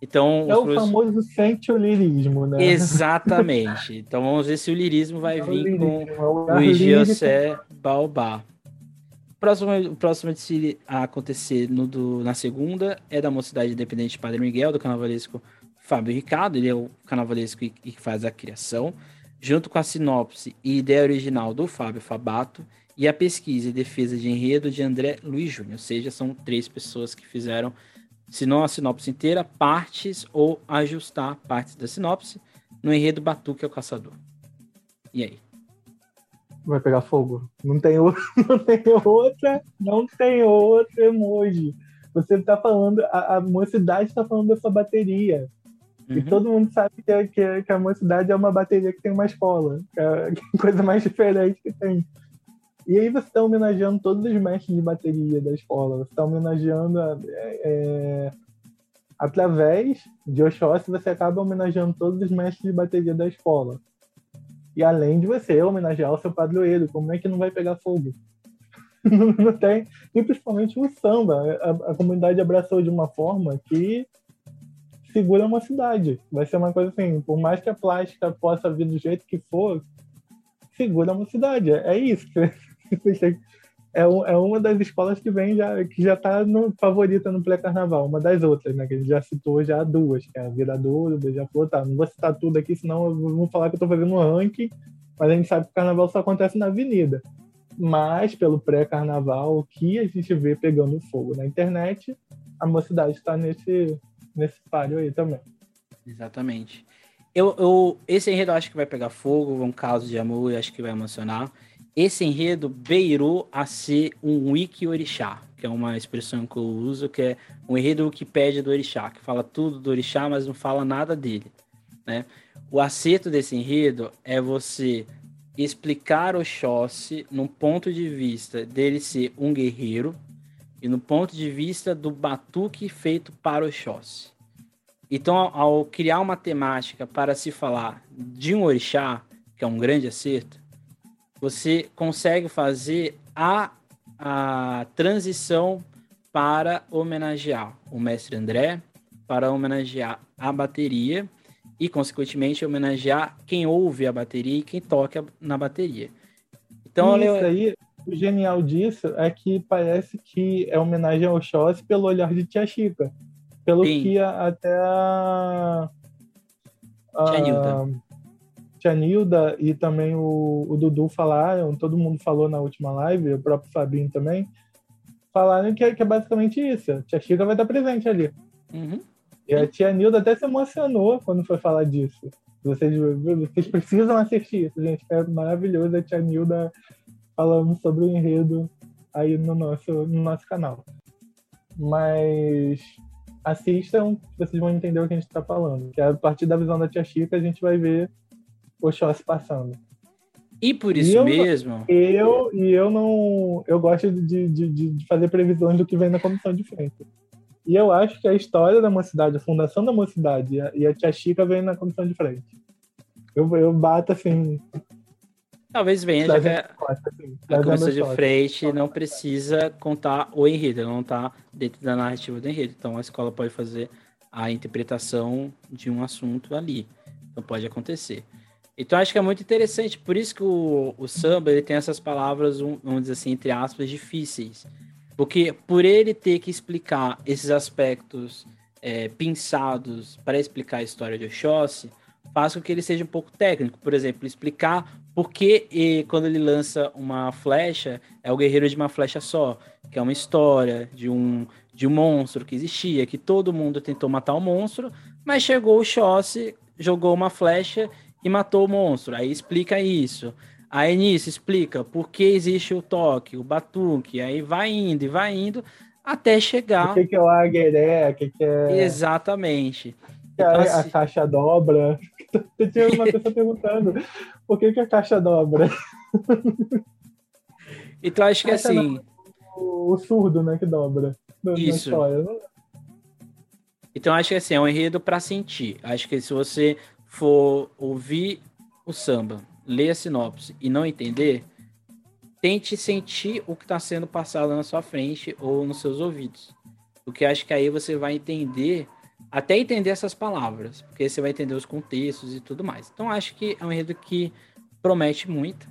Então, é o professores... famoso sente-o-lirismo, né? Exatamente. Então vamos ver se o lirismo vai é vir com é o, Igiocé Baobá. O próximo, a acontecer no, do, na segunda é da Mocidade Independente Padre Miguel, do carnavalesco Fábio Ricardo. Ele é o carnavalesco que, que faz a criação, junto com a sinopse e ideia original do Fábio Fabato e a pesquisa e defesa de enredo de André Luiz Júnior. Ou seja, são três pessoas que fizeram, se não a sinopse inteira, partes ou ajustar partes da sinopse no enredo Batuque é o Caçador. E aí? Vai pegar fogo. Não tem, outra, não tem outra, não tem outra emoji. Você está falando, a, a mocidade está falando dessa bateria. Uhum. E todo mundo sabe que, que, que, a mocidade é uma bateria que tem uma escola. Que é a coisa mais diferente que tem. E aí você está homenageando todos os mestres de bateria da escola. Você está homenageando é, é, através de Oxóssi, você acaba homenageando todos os mestres de bateria da escola. E além de você homenagear o seu padroeiro, como é que não vai pegar fogo? não tem. E principalmente o samba. A, a comunidade abraçou de uma forma que segura uma cidade. Vai ser uma coisa assim, por mais que a plástica possa vir do jeito que for, segura uma cidade. É, é isso. é, um, é uma das escolas que vem já que já está no, favorita no pré-carnaval, uma das outras, né? Que a gente já citou já duas, que é a Viradouro, falou, tá, não vou citar tudo aqui, senão eu vou falar que eu estou fazendo um ranking, mas a gente sabe que o carnaval só acontece na avenida. Mas, pelo pré-carnaval, o que a gente vê pegando fogo na internet, a mocidade está nesse, nesse páreo aí também. Exatamente. Eu, eu, esse enredo eu acho que vai pegar fogo, um caso de amor, eu acho que vai emocionar esse enredo beirou a ser um wiki orixá, que é uma expressão que eu uso, que é um enredo Wikipédia do orixá, que fala tudo do orixá, mas não fala nada dele, né? O acerto desse enredo é você explicar Oxóssi num ponto de vista dele ser um guerreiro e no ponto de vista do batuque feito para Oxóssi. Então, ao criar uma temática para se falar de um orixá, que é um grande acerto, você consegue fazer a, a transição para homenagear o mestre André, para homenagear a bateria e, consequentemente, homenagear quem ouve a bateria e quem toca na bateria. Então, Isso eu... aí, o genial disso é que parece que é homenagem ao Oxóssi pelo olhar de Tia Chica. Pelo Sim. que a, até a. a Tia Nilda. Tia Nilda e também o, o Dudu falaram, todo mundo falou na última live, o próprio Fabinho também, falaram que é, que é basicamente isso. A tia Chica vai estar presente ali. Uhum. E a tia Nilda até se emocionou quando foi falar disso. Vocês, vocês precisam assistir isso, gente. É maravilhoso a tia Nilda falando sobre o enredo aí no nosso, no nosso canal. Mas assistam, vocês vão entender o que a gente está falando. Que a partir da visão da tia Chica, a gente vai ver o se passando. E por isso e eu, mesmo. Eu e eu não. Eu gosto de, de, de, fazer previsões do que vem na comissão de frente. E eu acho que a história da mocidade, a fundação da mocidade e a, tia Chica vem na comissão de frente. Eu, eu bato assim. Talvez venha, já que a, assim, a comissão de frente não precisa contar o enredo, não está dentro da narrativa do enredo. Então a escola pode fazer a interpretação de um assunto ali. Então pode acontecer. Então acho que é muito interessante, por isso que o, o samba ele tem essas palavras, vamos dizer assim, entre aspas, difíceis. Porque por ele ter que explicar esses aspectos é, pinçados para explicar a história de Oxóssi, faz com que ele seja um pouco técnico. Por exemplo, explicar por que quando ele lança uma flecha, é o guerreiro de uma flecha só, que é uma história de um, de um monstro que existia, que todo mundo tentou matar o monstro, mas chegou o Oxóssi, jogou uma flecha e matou o monstro. Aí explica isso. Aí nisso explica por que existe o toque, o batuque. Aí vai indo e vai indo até chegar. O que, que é o agueré? O que, que é. Exatamente. Que então, a, assim... a caixa dobra. Eu tinha uma pessoa perguntando por que, que a caixa dobra. Então acho que assim. O, o, surdo, né, que dobra. Isso. Então acho que assim, é um enredo para sentir. Acho que se você for ouvir o samba, ler a sinopse e não entender, tente sentir o que está sendo passado na sua frente ou nos seus ouvidos. Porque acho que aí você vai entender, até entender essas palavras, porque você vai entender os contextos e tudo mais. Então acho que é um enredo que promete muito.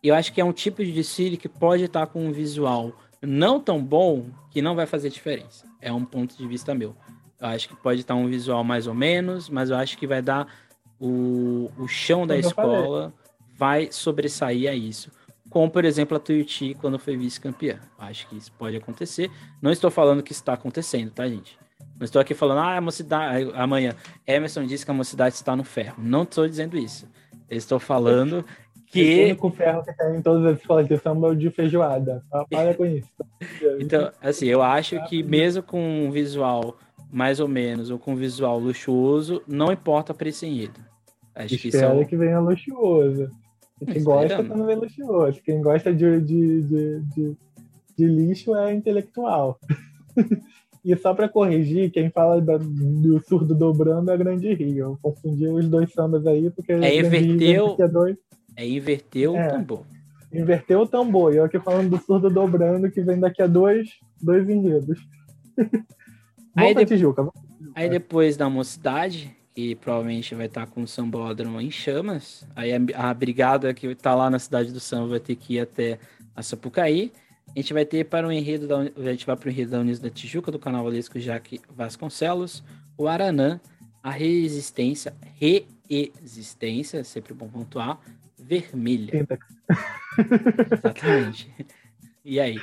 E eu acho que é um tipo de desfile que pode estar com um visual não tão bom que não vai fazer diferença. É um ponto de vista meu. Eu acho que pode estar um visual mais ou menos, mas eu acho que vai dar o, o chão da escola vai sobressair a isso. Como, por exemplo, a Tuiuti quando foi vice-campeã. Acho que isso pode acontecer. Não estou falando que está acontecendo, tá, gente? Não estou aqui falando, ah, a mocidade. Amanhã, Emerson disse que a mocidade está no ferro. Não estou dizendo isso. Eu estou falando que. O único ferro que tem em todas as escolas de samba é o de feijoada. Para com isso. Então, assim, eu acho que mesmo com um visual mais ou menos, ou com visual luxuoso, não importa para esse enredo. Acho que Espera que, que venha luxuoso. Quem gosta quando vem luxuoso. Quem gosta de, de, de, de, de lixo é intelectual. e só para corrigir, quem fala da, do surdo dobrando é a Grande Rio. Eu confundi os dois sambas aí, porque é inverteu, é, dois... é inverteu é, o tambor. Inverteu o tambor. E eu aqui falando do surdo dobrando, que vem daqui a dois, dois enredos. Aí, de... Tijuca, aí depois da mocidade, que provavelmente vai estar com o sambódromo em chamas, aí a, brigada que está lá na cidade do samba vai ter que ir até a Sapucaí. A gente vai ter para o enredo da, a gente vai para o enredo da Unis da Tijuca, do canal Valesco Jaque Vasconcelos, o Aranã, a resistência, reexistência, sempre bom pontuar, vermelha. Exatamente. E aí?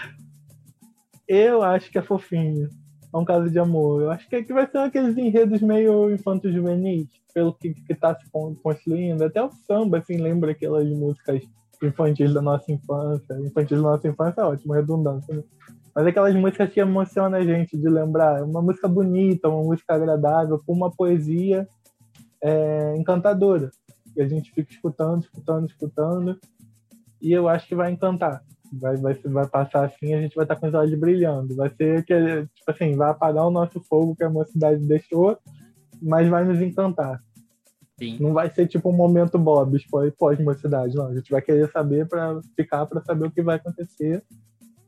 Eu acho que é fofinho é um caso de amor. Eu acho que aqui vai ser aqueles enredos meio infantos juvenis, pelo que, está se construindo. Até o samba, assim, lembra aquelas músicas infantis da nossa infância. Infantis da nossa infância é ótimo, redundância, né? Mas aquelas músicas que emocionam a gente de lembrar. Uma música bonita, uma música agradável, com uma poesia é, encantadora. E a gente fica escutando, escutando, escutando. E eu acho que vai encantar vai, vai, vai passar assim, a gente vai estar com os olhos brilhando. Vai ser que, tipo assim, vai apagar o nosso fogo que a mocidade deixou, mas vai nos encantar. Sim. Não vai ser tipo um momento Bob, pós-mocidade, não. A gente vai querer saber para ficar para saber o que vai acontecer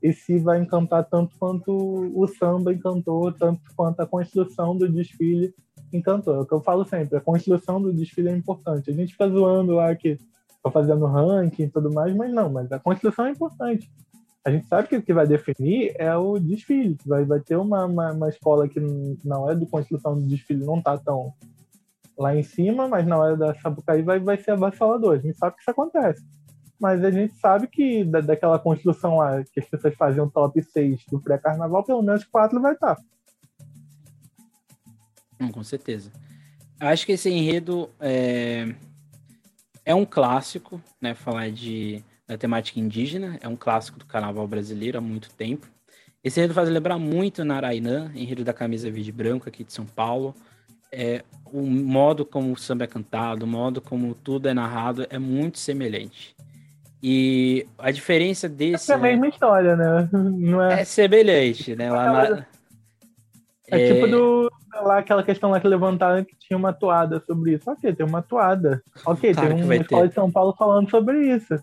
e se vai encantar tanto quanto o samba encantou, tanto quanto a construção do desfile encantou. É o que eu falo sempre, a construção do desfile é importante. A gente fica zoando lá que tô fazendo ranking e tudo mais, mas não, mas a construção é importante. A gente sabe que o que vai definir é o desfile. Vai, vai ter uma, uma, uma escola que, na hora de construção do desfile, não está tão lá em cima, mas na hora da Sapucaí vai, vai ser avassalador. A gente sabe que isso acontece. Mas a gente sabe que da, daquela construção lá, que as pessoas faziam top 6 do pré-carnaval, pelo menos 4 vai estar. Hum, com certeza. Acho que esse enredo é, é um clássico, né? Falar de da temática indígena, é um clássico do carnaval brasileiro há muito tempo. Esse enredo faz lembrar muito Narainã, enredo da camisa verde e branco aqui de São Paulo. É, o modo como o samba é cantado, o modo como tudo é narrado é muito semelhante. E a diferença desse. É a mesma história, né? Não é... é semelhante, né? Lá na... É, é tipo do, lá aquela questão lá que levantaram que tinha uma toada sobre isso. Ok, tem uma toada. Ok, claro tem uma escola ter. de São Paulo falando sobre isso.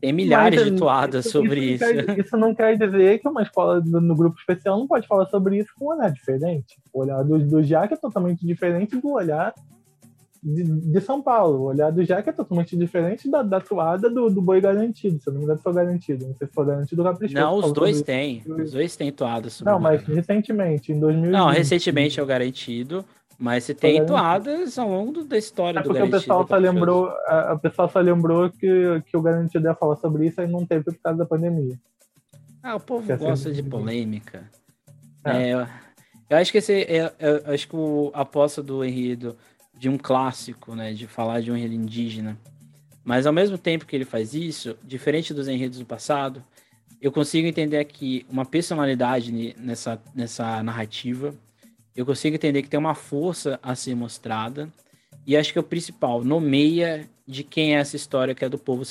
Tem milhares Mas, de toadas isso, sobre isso. Isso. Quer, isso não quer dizer que uma escola no, no, grupo especial não pode falar sobre isso com um olhar diferente. O olhar do, do Jaque é totalmente diferente do olhar de, de, São Paulo. O olhar do Jaque é totalmente diferente da, da toada do, do Boi Garantido. Se eu não me engano, foi garantido. Não sei se foi garantido ou caprichoso. Não, os dois têm. Os dois têm. Sobre não, mas recentemente, em 2020. Não, recentemente é o garantido. Mas você tem toadas ao longo da história é do Garantido. O pessoal, só lembrou, a, a pessoa só lembrou que, que o Garantido ia falar sobre isso e não teve por causa da pandemia. Ah, o povo gosta de polêmica. É. É, eu acho que esse é, é, acho que o, aposta do Henrido de um clássico, né, de falar de um enredo indígena, mas ao mesmo tempo que ele faz isso, diferente dos enredos do passado, eu consigo entender aqui uma personalidade nessa, nessa narrativa eu consigo entender que tem uma força a ser mostrada. E acho que é o principal, nomeia de quem é essa história que é do povo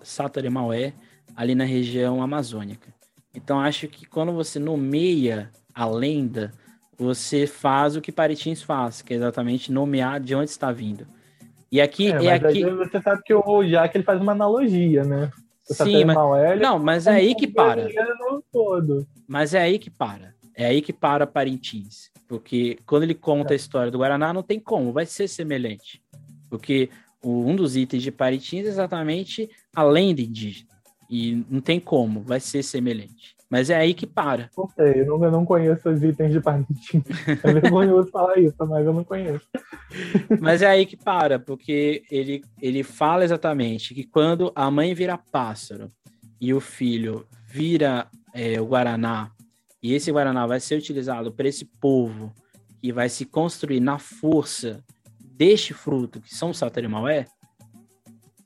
Sataremaué, ali na região amazônica. Então acho que quando você nomeia a lenda, você faz o que Paritins faz, que é exatamente nomear de onde está vindo. E aqui é, é aqui. Você sabe que o Jack ele faz uma analogia, né? O Sim, mas... não, mas é aí que para. Mas é aí que para. É aí que para Parintins. Porque quando ele conta a história do Guaraná, não tem como, vai ser semelhante. Porque um dos itens de Paritins é exatamente a lenda indígena. E não tem como, vai ser semelhante. Mas é aí que para. Não sei, eu não, eu não conheço os itens de Parintins. É vergonhoso falar isso, mas eu não conheço. Mas é aí que para, porque ele, ele fala exatamente que quando a mãe vira pássaro e o filho vira é, o Guaraná e esse Guaraná vai ser utilizado para esse povo que vai se construir na força deste fruto, que são o Satarimaué,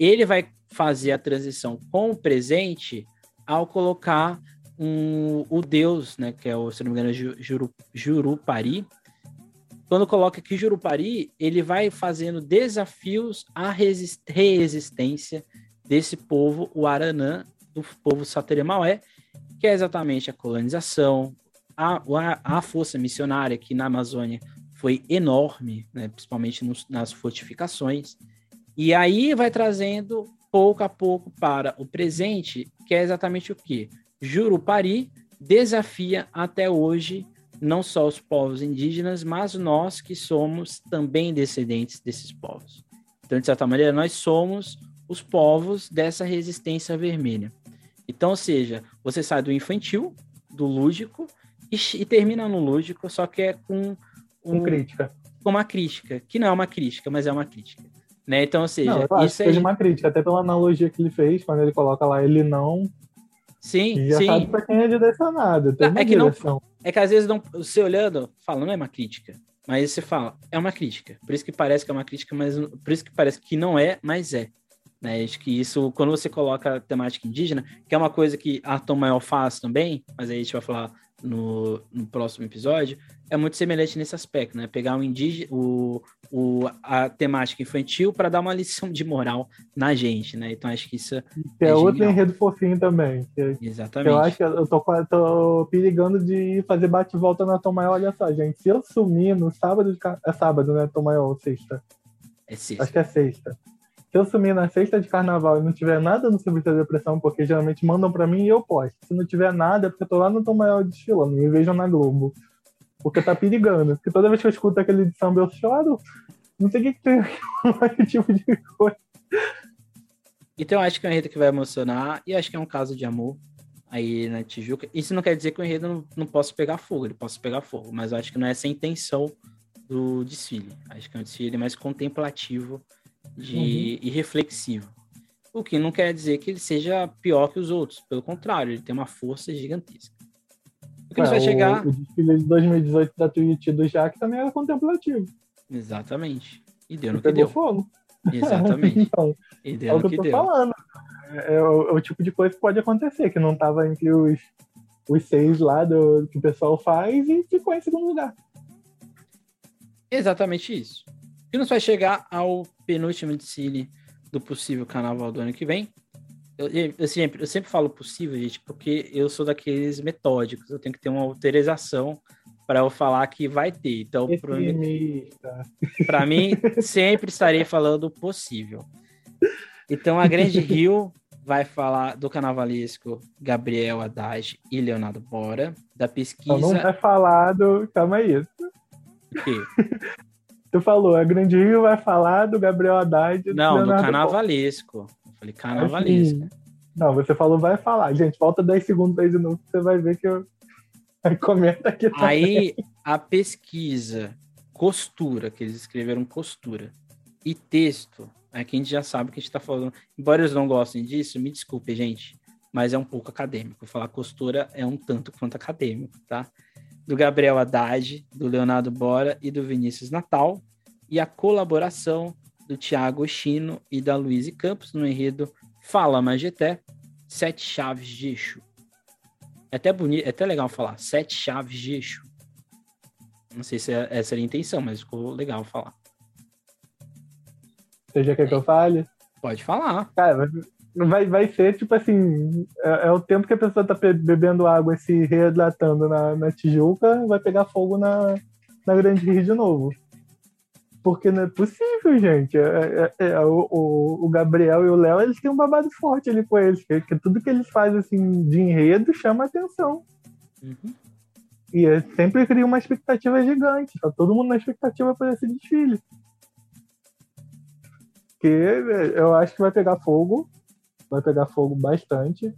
ele vai fazer a transição com o presente ao colocar um, o deus, né, que é o, se não me engano, Juru, Jurupari. Quando coloca aqui Jurupari, ele vai fazendo desafios à resistência desse povo, o Aranã, do povo Sateremaué, que é exatamente a colonização, a, a, a força missionária que na Amazônia foi enorme, né, principalmente nos, nas fortificações, e aí vai trazendo pouco a pouco para o presente, que é exatamente o que? Jurupari desafia até hoje não só os povos indígenas, mas nós que somos também descendentes desses povos. Então, de certa maneira, nós somos os povos dessa resistência vermelha. Então, ou seja, você sai do infantil, do lúdico, e, e termina no lúdico, só que é com, um, com crítica. Com uma crítica, que não é uma crítica, mas é uma crítica. Né? Então, ou seja, não, isso é uma crítica, até pela analogia que ele fez, quando ele coloca lá, ele não. Sim, já sim. sabe pra quem é direcionado. Tem é, que não, é que às vezes não, você olhando, fala, não é uma crítica. Mas você fala, é uma crítica. Por isso que parece que é uma crítica, mas por isso que parece que não é, mas é. Né? Acho que isso, quando você coloca a temática indígena, que é uma coisa que a Tom Maior faz também, mas aí a gente vai falar no, no próximo episódio, é muito semelhante nesse aspecto, né? Pegar o indígena, o, o, a temática infantil para dar uma lição de moral na gente, né? Então acho que isso é, é outro enredo fofinho também. Que, Exatamente. Que eu acho que eu tô, tô perigando de fazer bate-volta na Tom Maior. Olha só, gente, se eu sumir no sábado, de, é sábado, né? Tom Maior, ou sexta? É sexta. Acho que é sexta se eu sumir na sexta de carnaval e não tiver nada no Sobre Depressão, porque geralmente mandam para mim e eu posto. Se não tiver nada, é porque eu tô lá no Tom Maior desfilando, me vejam na Globo. Porque tá perigando. Porque toda vez que eu escuto aquele de samba, eu choro. Não sei o que, que tem aquele tipo de coisa. Então, eu acho que é um enredo que vai emocionar e acho que é um caso de amor. aí na Tijuca. Isso não quer dizer que o enredo não, não possa pegar fogo, ele possa pegar fogo, mas eu acho que não é essa a intenção do desfile. Acho que é um desfile mais contemplativo de, uhum. e reflexivo. O que não quer dizer que ele seja pior que os outros, pelo contrário, ele tem uma força gigantesca. O que é, vai chegar. O, desfile de 2018 da Twitch do Jack também era contemplativo. Exatamente. E deu no que deu. fogo. Exatamente. então, e deu é o que, que eu tô deu. falando. É, é, o, é, o, tipo de coisa que pode acontecer, que não estava entre os, os seis lá do, que o pessoal faz e ficou em segundo lugar. Exatamente isso. E nos vai chegar ao penúltimo desfile do possível carnaval do ano que vem. Eu, eu, sempre, eu sempre falo possível, gente, porque eu sou daqueles metódicos. Eu tenho que ter uma autorização para eu falar que vai ter. Então, para mim, sempre estarei falando possível. Então, a Grande Rio vai falar do carnavalesco Gabriel Haddad e Leonardo Bora, da pesquisa. Não vai falar do. Calma aí. O quê? Tu falou, a Grande Rio vai falar do Gabriel Haddad. Não, do, do carnavalesco. Eu falei carnavalesco. Assim, não, você falou vai falar. Gente, falta 10 segundos aí de novo, você vai ver que eu. Aí comenta aqui também. Aí a pesquisa, costura, que eles escreveram costura, e texto Aqui a gente já sabe que a gente está falando. Embora eles não gostem disso, me desculpe, gente, mas é um pouco acadêmico. Falar costura é um tanto quanto acadêmico, tá? Do Gabriel Haddad, do Leonardo Bora e do Vinícius Natal, e a colaboração do Tiago Chino e da Luiz Campos no enredo Fala Mageté, Sete Chaves de Exu. É até bonito, é até legal falar, Sete Chaves de Exu. Não sei se é, essa era a intenção, mas ficou legal falar. Você já quer que eu fale? Pode falar. Cara, vai, vai ser tipo assim: é, é o tempo que a pessoa tá bebendo água e se reidratando na, na Tijuca, vai pegar fogo na, na Grande Rio de novo. Porque não é possível, gente. É, é, é o, o, o, Gabriel e o Léo, eles têm um babado forte ali com eles. Que, que tudo que eles fazem assim, de enredo chama atenção. Uhum. E é, sempre cria uma expectativa gigante. Tá todo mundo na expectativa para esse desfile. Porque eu acho que vai pegar fogo. Vai pegar fogo bastante.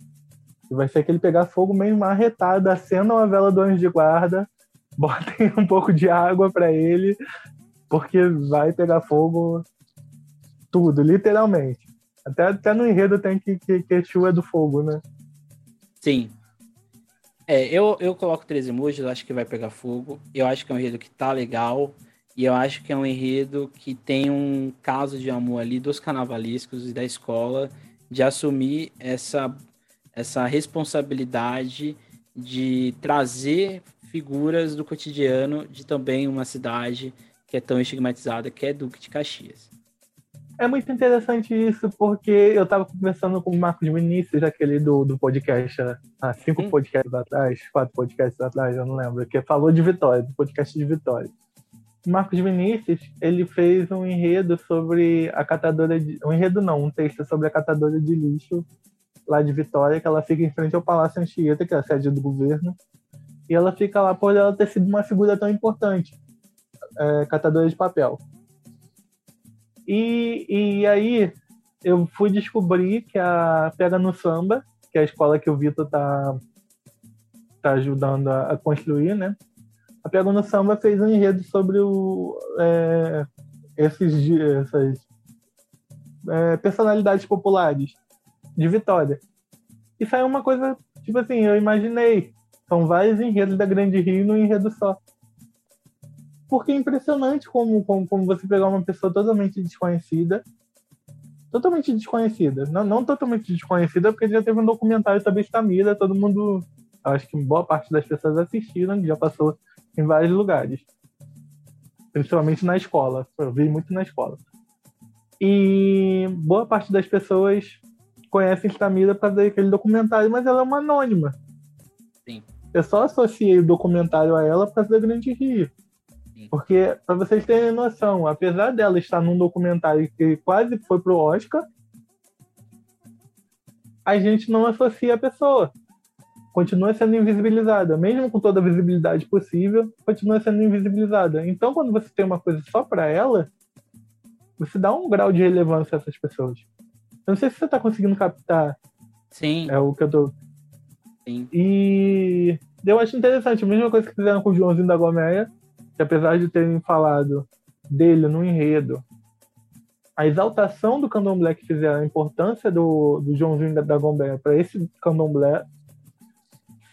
E vai ser aquele pegar fogo meio marretado. Acenda uma vela do anjo de guarda. Botem um pouco de água para ele. Porque vai pegar fogo tudo, literalmente. Até, até no enredo tem que, que, que chuva do fogo, né? Sim. É, eu, eu coloco três emojis, acho que vai pegar fogo. Eu acho que é um enredo que tá legal. E eu acho que é um enredo que tem um caso de amor ali dos carnavalescos e da escola de assumir essa, essa responsabilidade de trazer figuras do cotidiano de também uma cidade que é tão estigmatizada, que é Duque de Caxias. É muito interessante isso, porque eu estava conversando com o Marcos Vinícius, aquele do, do podcast, há cinco hum. podcasts atrás, quatro podcasts atrás, eu não lembro, que falou de Vitória, do podcast de Vitória. Marcos Vinícius, ele fez um enredo sobre a catadora de... Um enredo não, um texto sobre a catadora de lixo lá de Vitória, que ela fica em frente ao Palácio Anchieta, que é a sede do governo. E ela fica lá por ela ter sido uma figura tão importante, é, catadora de papel. E, e aí eu fui descobrir que a Pega no Samba, que é a escola que o Vitor tá, tá ajudando a, a construir, né? A Pega no Samba fez um enredo sobre o, é, esses, essas é, personalidades populares de Vitória. E saiu uma coisa, tipo assim, eu imaginei. São vários enredos da Grande Rio num enredo só. Porque é impressionante como, como, como você pegar uma pessoa totalmente desconhecida totalmente desconhecida. Não, não totalmente desconhecida, porque já teve um documentário sobre Estamira, todo mundo, acho que boa parte das pessoas assistiram, já passou em vários lugares. Principalmente na escola. Eu vi muito na escola. E boa parte das pessoas conhecem Stamira para ver aquele documentário, mas ela é uma anônima. Sim. Eu só associei o documentário a ela causa da Grande Rio. Porque, para vocês terem noção, apesar dela estar num documentário que quase foi pro Oscar, a gente não associa a pessoa continua sendo invisibilizada, mesmo com toda a visibilidade possível, continua sendo invisibilizada. Então, quando você tem uma coisa só para ela, você dá um grau de relevância a essas pessoas. Eu não sei se você está conseguindo captar. Sim. É o que eu tô. Sim. E eu acho interessante, a mesma coisa que fizeram com o Joãozinho da Gomeia, que apesar de terem falado dele no enredo, a exaltação do candomblé que fizeram, a importância do, do Joãozinho da, da Gomeia para esse candomblé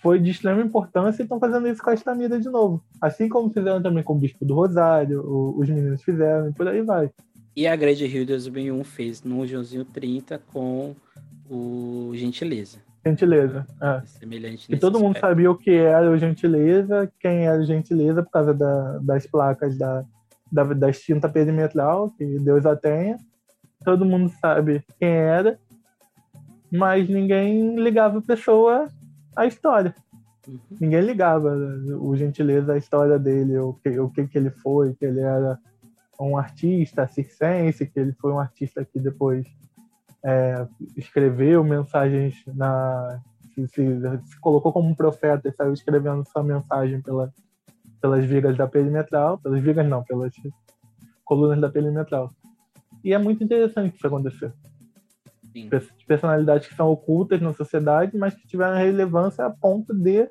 foi de extrema importância e estão fazendo isso com a Estamira de novo. Assim como fizeram também com o Bispo do Rosário, o, os meninos fizeram, e por aí vai. E a Grande Rio 2001 fez no Joãozinho 30 com o Gentileza. Gentileza, é. Semelhante E todo mundo aspecto. sabia o que era o Gentileza, quem era o Gentileza por causa da, das placas da, da, da extinta perimetral, que Deus a tenha. Todo mundo sabe quem era, mas ninguém ligava a pessoa à história. Uhum. Ninguém ligava o Gentileza à história dele, o que, o que, que ele foi, que ele era um artista circense, que ele foi um artista que depois é, escreveu mensagens na. Se, se- colocou como um profeta e saiu escrevendo sua mensagem pela, pelas vigas da perimetral, pelas vigas não, pelas colunas da perimetral. E é muito interessante isso acontecer. Sim. Pe- Personalidades que são ocultas na sociedade, mas que tiveram relevância a ponto de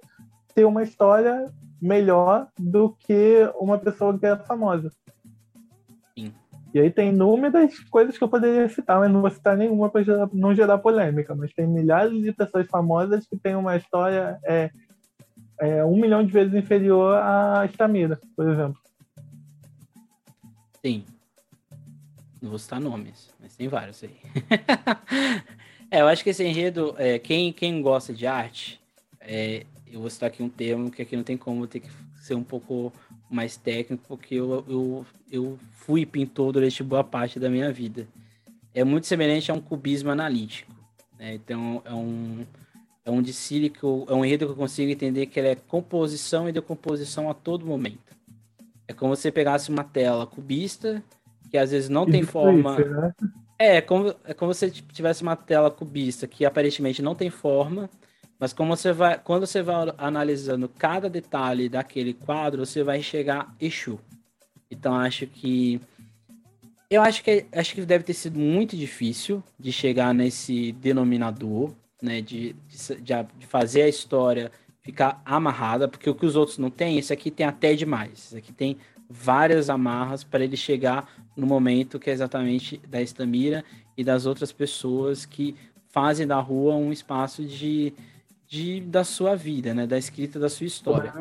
ter uma história melhor do que uma pessoa que é famosa. E aí tem inúmeras coisas que eu poderia citar, mas não vou citar nenhuma para não gerar polêmica. Mas tem milhares de pessoas famosas que têm uma história é, é, um milhão de vezes inferior à Estamira, por exemplo. Sim. Não vou citar nomes, mas tem vários aí. é, eu acho que esse enredo, é, quem, quem gosta de arte, é, eu vou citar aqui um termo que aqui não tem como ter que ser um pouco mais técnico, porque eu, eu, eu fui pintor durante boa parte da minha vida. É muito semelhante a um cubismo analítico. né? Então, é um, é um discílio que eu- é um enredo que eu consigo entender que ele é composição e decomposição a todo momento. É como se você pegasse uma tela cubista, que às vezes não tem forma. isso, né? É, é como, é como se tivesse uma tela cubista que aparentemente não tem forma, mas como você vai, quando você vai analisando cada detalhe daquele quadro, você vai chegar Exu. Então acho que eu acho que acho que deve ter sido muito difícil de chegar nesse denominador, né, de, de, de fazer a história ficar amarrada, porque o que os outros não têm, esse aqui tem até demais. Esse aqui tem várias amarras para ele chegar no momento que é exatamente da Estamira e das outras pessoas que fazem da rua um espaço de, de da sua vida, né, da escrita da sua história.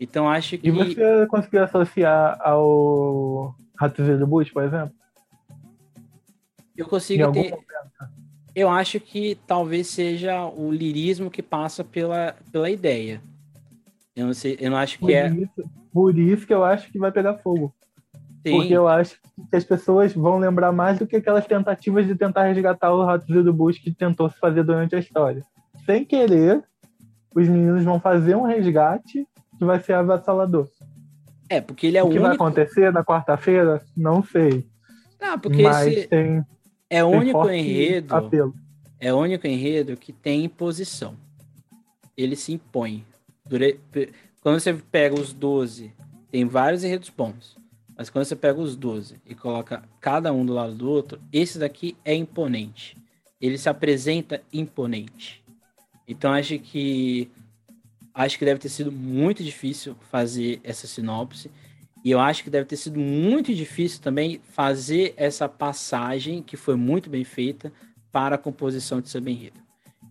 Então acho que E você conseguiu associar ao Ratos do Bush, por exemplo? eu consigo ter, eu acho que talvez seja o lirismo que passa pela, pela ideia. Eu não sei, eu não acho Por, que é. isso, por isso que eu acho que vai pegar fogo. Sim, Porque eu acho que as pessoas vão lembrar mais do que aquelas tentativas de tentar resgatar o Ratos do Bush que tentou se fazer durante a história. Sem querer, os meninos vão fazer um resgate que vai ser avassalador. é porque ele é o, o que vai único. acontecer na quarta-feira, não sei. Ah, porque mas esse tem, é o único enredo. apelo. É o único enredo que tem imposição. Ele se impõe. Quando você pega os 12, tem vários enredos bons. Mas quando você pega os 12 e coloca cada um do lado do outro, esse daqui é imponente. Ele se apresenta imponente. Então acho que acho que deve ter sido muito difícil fazer essa sinopse. E eu acho que deve ter sido muito difícil também fazer essa passagem, que foi muito bem feita, para a composição de samba enredo.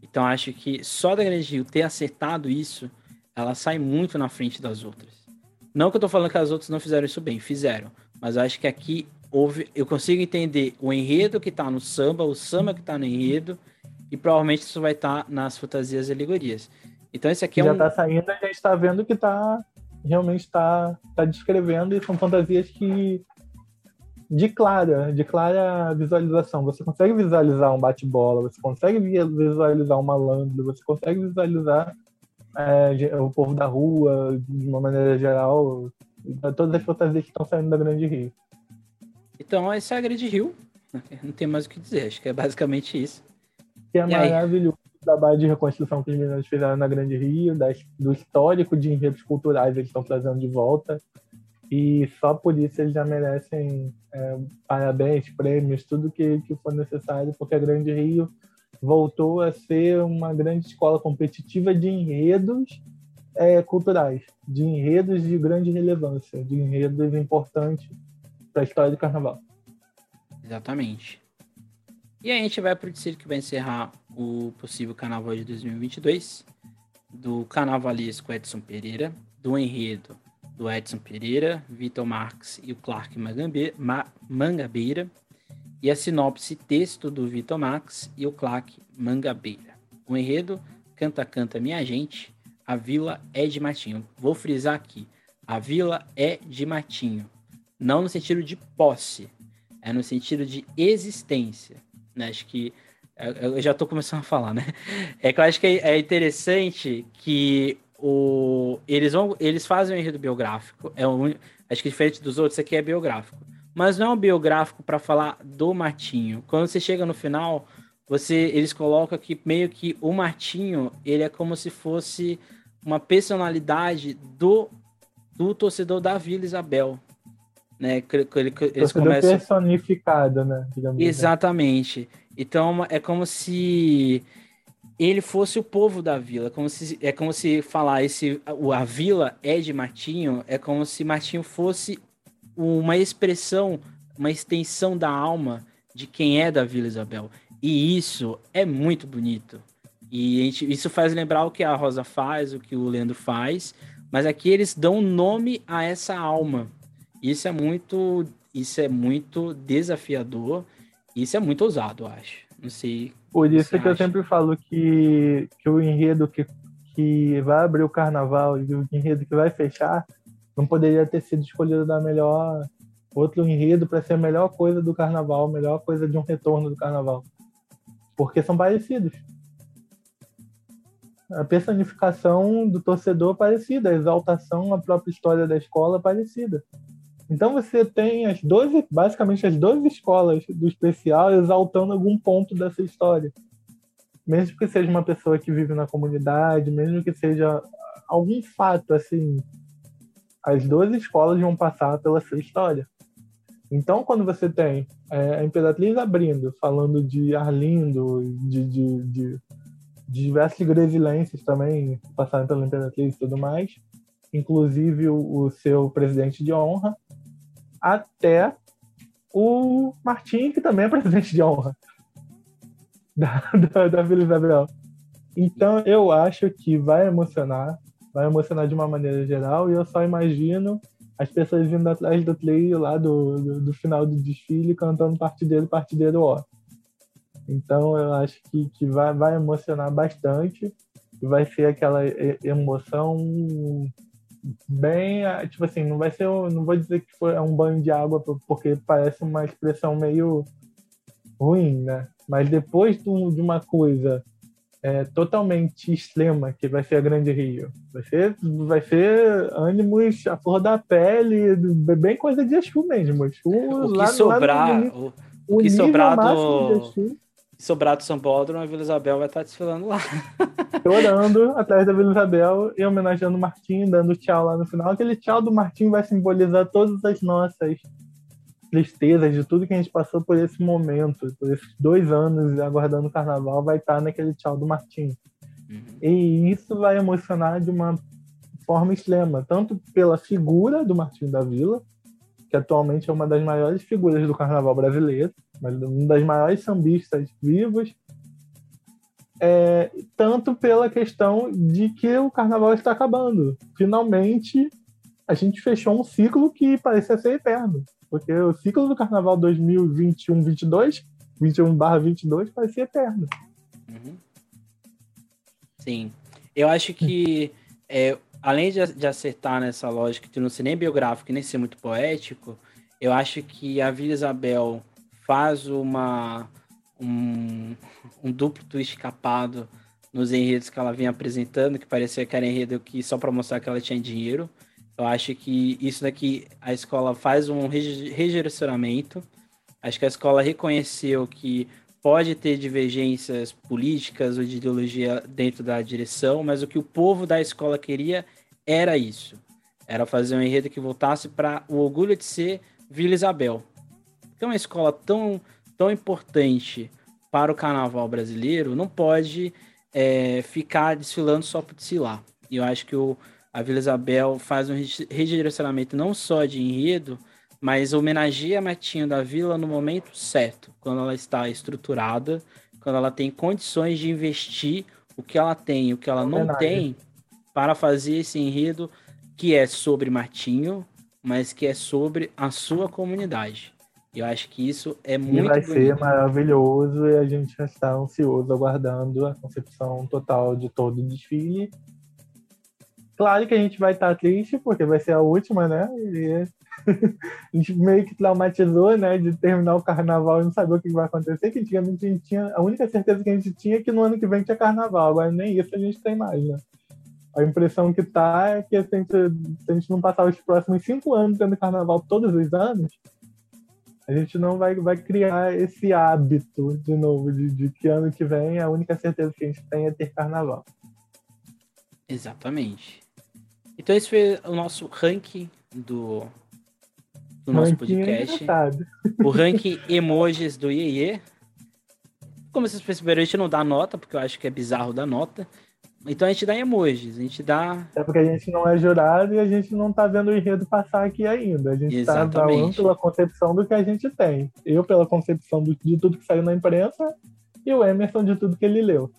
Então acho que só da Grande Rio ter acertado isso, ela sai muito na frente das outras. Não que eu tô falando que as outras não fizeram isso bem, fizeram. Mas acho que aqui houve. Eu consigo entender o enredo que tá no samba, o samba que tá no enredo, e provavelmente isso vai estar nas fantasias e alegorias. Então esse aqui é já um. está saindo, a gente está vendo que tá realmente está tá descrevendo e são fantasias que de clara, de clara visualização. Você consegue visualizar um bate-bola, você consegue vi- visualizar um malandro, você consegue visualizar é, o povo da rua, de uma maneira geral, todas as fantasias que estão saindo da Grande Rio. Então esse é a Grande Rio. Não tem mais o que dizer, acho que é basicamente isso. Que é E aí? maravilhoso o trabalho de reconstrução que os meninos fizeram na Grande Rio, das- do histórico de enredos culturais eles estão trazendo de volta. E só por isso eles já merecem é, parabéns, prêmios, tudo que, que for necessário, porque a Grande Rio voltou a ser uma grande escola competitiva de enredos é, culturais, de enredos de grande relevância, de enredos importantes para a história do carnaval. Exatamente. E a gente vai para o distrito que vai encerrar o possível carnaval de 2022, do carnavalesco Edson Pereira, do enredo do Edson Pereira, Vitor Marques e o Clark Mangabeira, e a sinopse texto do Vitor Max e o Clark Mangabeira. O enredo Canta Canta Minha Gente, a vila é de Matinho. Vou frisar aqui, a vila é de Matinho. Não no sentido de posse, é no sentido de existência. Né? Acho que é, eu já estou começando a falar, né? É que eu acho que é interessante que o, eles, vão, eles fazem um enredo biográfico. É um, acho que diferente dos outros, aqui é biográfico mas não é um biográfico para falar do Martinho. Quando você chega no final, você eles colocam que meio que o Martinho, ele é como se fosse uma personalidade do, do torcedor da Vila Isabel. Né? Ele, eles começam... personificado, né? Digamos assim. Exatamente. Assim. Então é como se ele fosse o povo da vila, como se, é como se falar esse a vila é de Martinho, é como se Martinho fosse uma expressão, uma extensão da alma de quem é da Vila Isabel. E isso é muito bonito. E gente, isso faz lembrar o que a Rosa faz, o que o Leandro faz, mas aqui eles dão nome a essa alma. Isso é muito, isso é muito desafiador. Isso é muito ousado, eu acho. Não sei. Por isso que acha. eu sempre falo que, que o enredo que, que vai abrir o carnaval e o enredo que vai fechar não poderia ter sido escolhido da melhor outro enredo para ser a melhor coisa do carnaval, a melhor coisa de um retorno do carnaval. Porque são parecidos. A personificação do torcedor é parecida, a exaltação, a própria história da escola é parecida. Então você tem as 12, basicamente as 12 escolas do especial exaltando algum ponto dessa história. Mesmo que seja uma pessoa que vive na comunidade, mesmo que seja algum fato assim as duas escolas vão passar pela sua história. Então, quando você tem é, a Imperatriz abrindo, falando de Arlindo, de, de, de, de diversos gresilhenses também passaram pela Imperatriz e tudo mais, inclusive o, o, seu presidente de honra, até o Martim, que também é presidente de honra da, da, da Vila Isabel. Então, eu acho que vai emocionar, vai emocionar de uma maneira geral e eu só imagino as pessoas vindo atrás do play lá do, do, do final do desfile cantando partideiro, partideiro ó. Então eu acho que, que vai, vai emocionar bastante vai ser aquela emoção bem tipo assim não vai ser não vou dizer que foi um banho de água porque parece uma expressão meio ruim né mas depois de uma coisa é, totalmente extrema, que vai ser a Grande Rio. Vai ser, vai ser ânimos a flor da pele, bem coisa de Exu mesmo. Exu, o que lá, sobrar, lá o, o, que sobrar do... Sobrar do São Paulo, a Vila Isabel vai estar desfilando lá. Chorando atrás da Vila Isabel e homenageando o Martim, dando tchau lá no final. Aquele tchau do Martim vai simbolizar todas as nossas tristezas de tudo que a gente passou por esse momento, por esses dois anos aguardando o carnaval, vai estar naquele tchau do Martim. Uhum. E isso vai emocionar de uma forma extrema, tanto pela figura do Martim da Vila, que atualmente é uma das maiores figuras do carnaval brasileiro, uma das maiores sambistas vivos, é, tanto pela questão de que o carnaval está acabando. Finalmente, a gente fechou um ciclo que parecia ser eterno. Porque o ciclo do carnaval 2021-22, 21/22, vai ser eterno. Uhum. Sim. Eu acho que, é, além de, de acertar nessa lógica de não ser nem biográfico nem ser muito poético, eu acho que a Vila Isabel faz uma, um, um duplo twist capado nos enredos que ela vinha apresentando, que parecia que era enredo que só para mostrar que ela tinha dinheiro. Eu acho que isso daqui a escola faz um redirecionamento. Acho que a escola reconheceu que pode ter divergências políticas ou de ideologia dentro da direção, mas o que o povo da escola queria era isso. Era fazer um enredo que voltasse para o orgulho de ser Vila Isabel. Que é uma escola tão, tão importante para o carnaval brasileiro não pode é, ficar desfilando só por desfilar. E eu acho que o, a Vila Isabel faz um redirecionamento não só de enredo, mas homenageia a Matinho da Vila no momento certo, quando ela está estruturada, quando ela tem condições de investir o que ela tem e o que ela não tem para fazer esse enredo que é sobre Martinho, mas que é sobre a sua comunidade. Eu acho que isso é muito. E vai bonito. ser maravilhoso e a gente já está ansioso aguardando a concepção total de todo o desfile. Claro que a gente vai estar triste, porque vai ser a última, né? E a gente meio que traumatizou, né? De terminar o carnaval e não saber o que vai acontecer. Que antigamente a gente tinha. A única certeza que a gente tinha é que no ano que vem tinha carnaval. Agora nem isso a gente tem mais, né? A impressão que tá é que se a gente, se a gente não passar os próximos cinco anos tendo carnaval todos os anos, a gente não vai, vai criar esse hábito de novo, de, de que ano que vem a única certeza que a gente tem é ter carnaval. Exatamente. Então esse foi o nosso ranking do, do nosso podcast. o ranking emojis do Iê. Como vocês perceberam, a gente não dá nota, porque eu acho que é bizarro dar nota. Então a gente dá emojis, a gente dá. É porque a gente não é jurado e a gente não tá vendo o enredo passar aqui ainda. A gente Exatamente. tá falando pela concepção do que a gente tem. Eu pela concepção do, de tudo que saiu na imprensa e o Emerson de tudo que ele leu.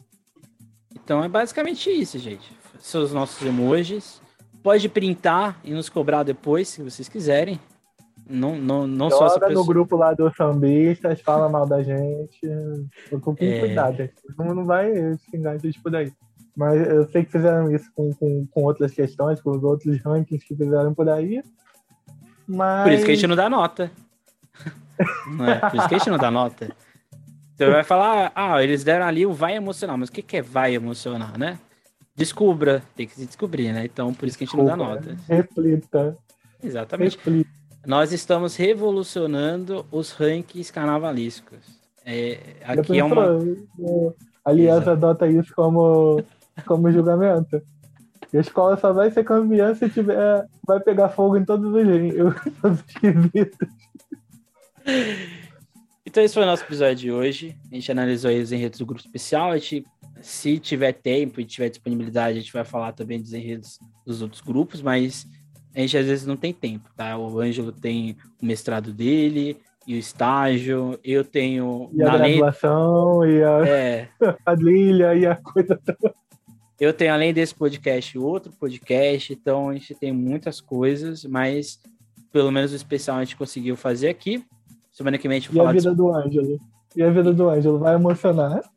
Então é basicamente isso, gente. São os nossos emojis. Pode printar e nos cobrar depois, se vocês quiserem. Não, não, não Joga só essa pessoa... no grupo lá dos sambistas, fala mal da gente. Com é... cuidado, não vai xingar a gente por aí. Mas eu sei que fizeram isso com, com, com outras questões, com os outros rankings que fizeram por aí. Mas... Por isso que a gente não dá nota. não é? Por isso que a gente não dá nota. Você vai falar, ah, eles deram ali o vai emocionar, mas o que, que é vai emocionar, né? Descubra, tem que se descobrir, né? Então, por isso que a gente Desculpa, não dá nota. Reflita. Exatamente. Reflita. Nós estamos revolucionando os rankings carnavalísticos. É, aqui é uma. Aliás, adota isso como como julgamento. E a escola só vai ser campeã se tiver. Vai pegar fogo em todos os, todos os quesitos. Então, esse foi o nosso episódio de hoje. A gente analisou os enredos do grupo especial. A gente, se tiver tempo e tiver disponibilidade, a gente vai falar também dos enredos dos outros grupos, mas a gente às vezes não tem tempo, tá? O Ângelo tem o mestrado dele e o estágio, eu tenho. E a graduação, lei... e a, é... a trilha, e a coisa toda. Eu tenho, além desse podcast, outro podcast, então a gente tem muitas coisas, mas pelo menos o especial a gente conseguiu fazer aqui. Semana que vem a gente vai falar... E a vida de... do Ângelo? E a vida do Ângelo? Vai emocionar?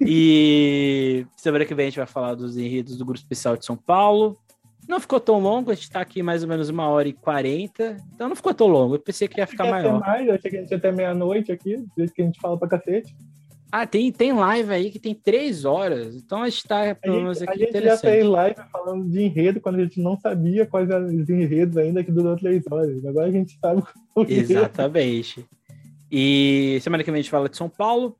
e semana que vem a gente vai falar dos enredos do Grupo Especial de São Paulo. Não ficou tão longo, a gente tá aqui mais ou menos uma hora e quarenta, então não ficou tão longo. Eu pensei que ia ficar maior. Mais, eu achei que a gente ia até meia-noite aqui, do jeito que a gente fala pra cacete. Ah, tem, tem live aí que tem três horas. Então a gente tá, pelo menos, aqui A gente já fez live falando de enredo quando a gente não sabia quais eram os enredos ainda que durou três horas. Agora a gente sabe. Exatamente. E semana que vem a gente fala de São Paulo,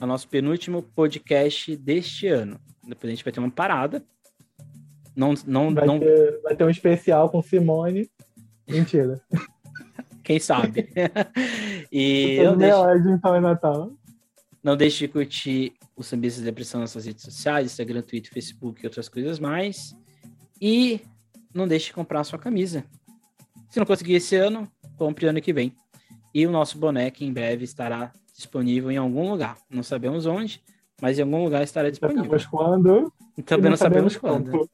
é o nosso penúltimo podcast deste ano. Depois a gente vai ter uma parada. Não, não, vai, não... Ter, vai ter um especial com Simone. Mentira. Quem sabe? e. Eu deixo... então é Natal. Não deixe de curtir o Sambistas Depressão nas suas redes sociais, Instagram, Twitter, Facebook e outras coisas mais. E não deixe de comprar a sua camisa. Se não conseguir esse ano, compre ano que vem. E o nosso boneco em breve estará disponível em algum lugar. Não sabemos onde, mas em algum lugar estará disponível. Sabemos quando. Também não, sabemos, sabemos quando.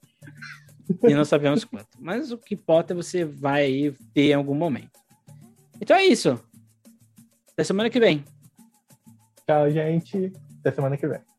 E não sabemos quando. Mas o que importa é você vai aí ter em algum momento. Então é isso. Até semana que vem. Tchau, gente. Até semana que vem.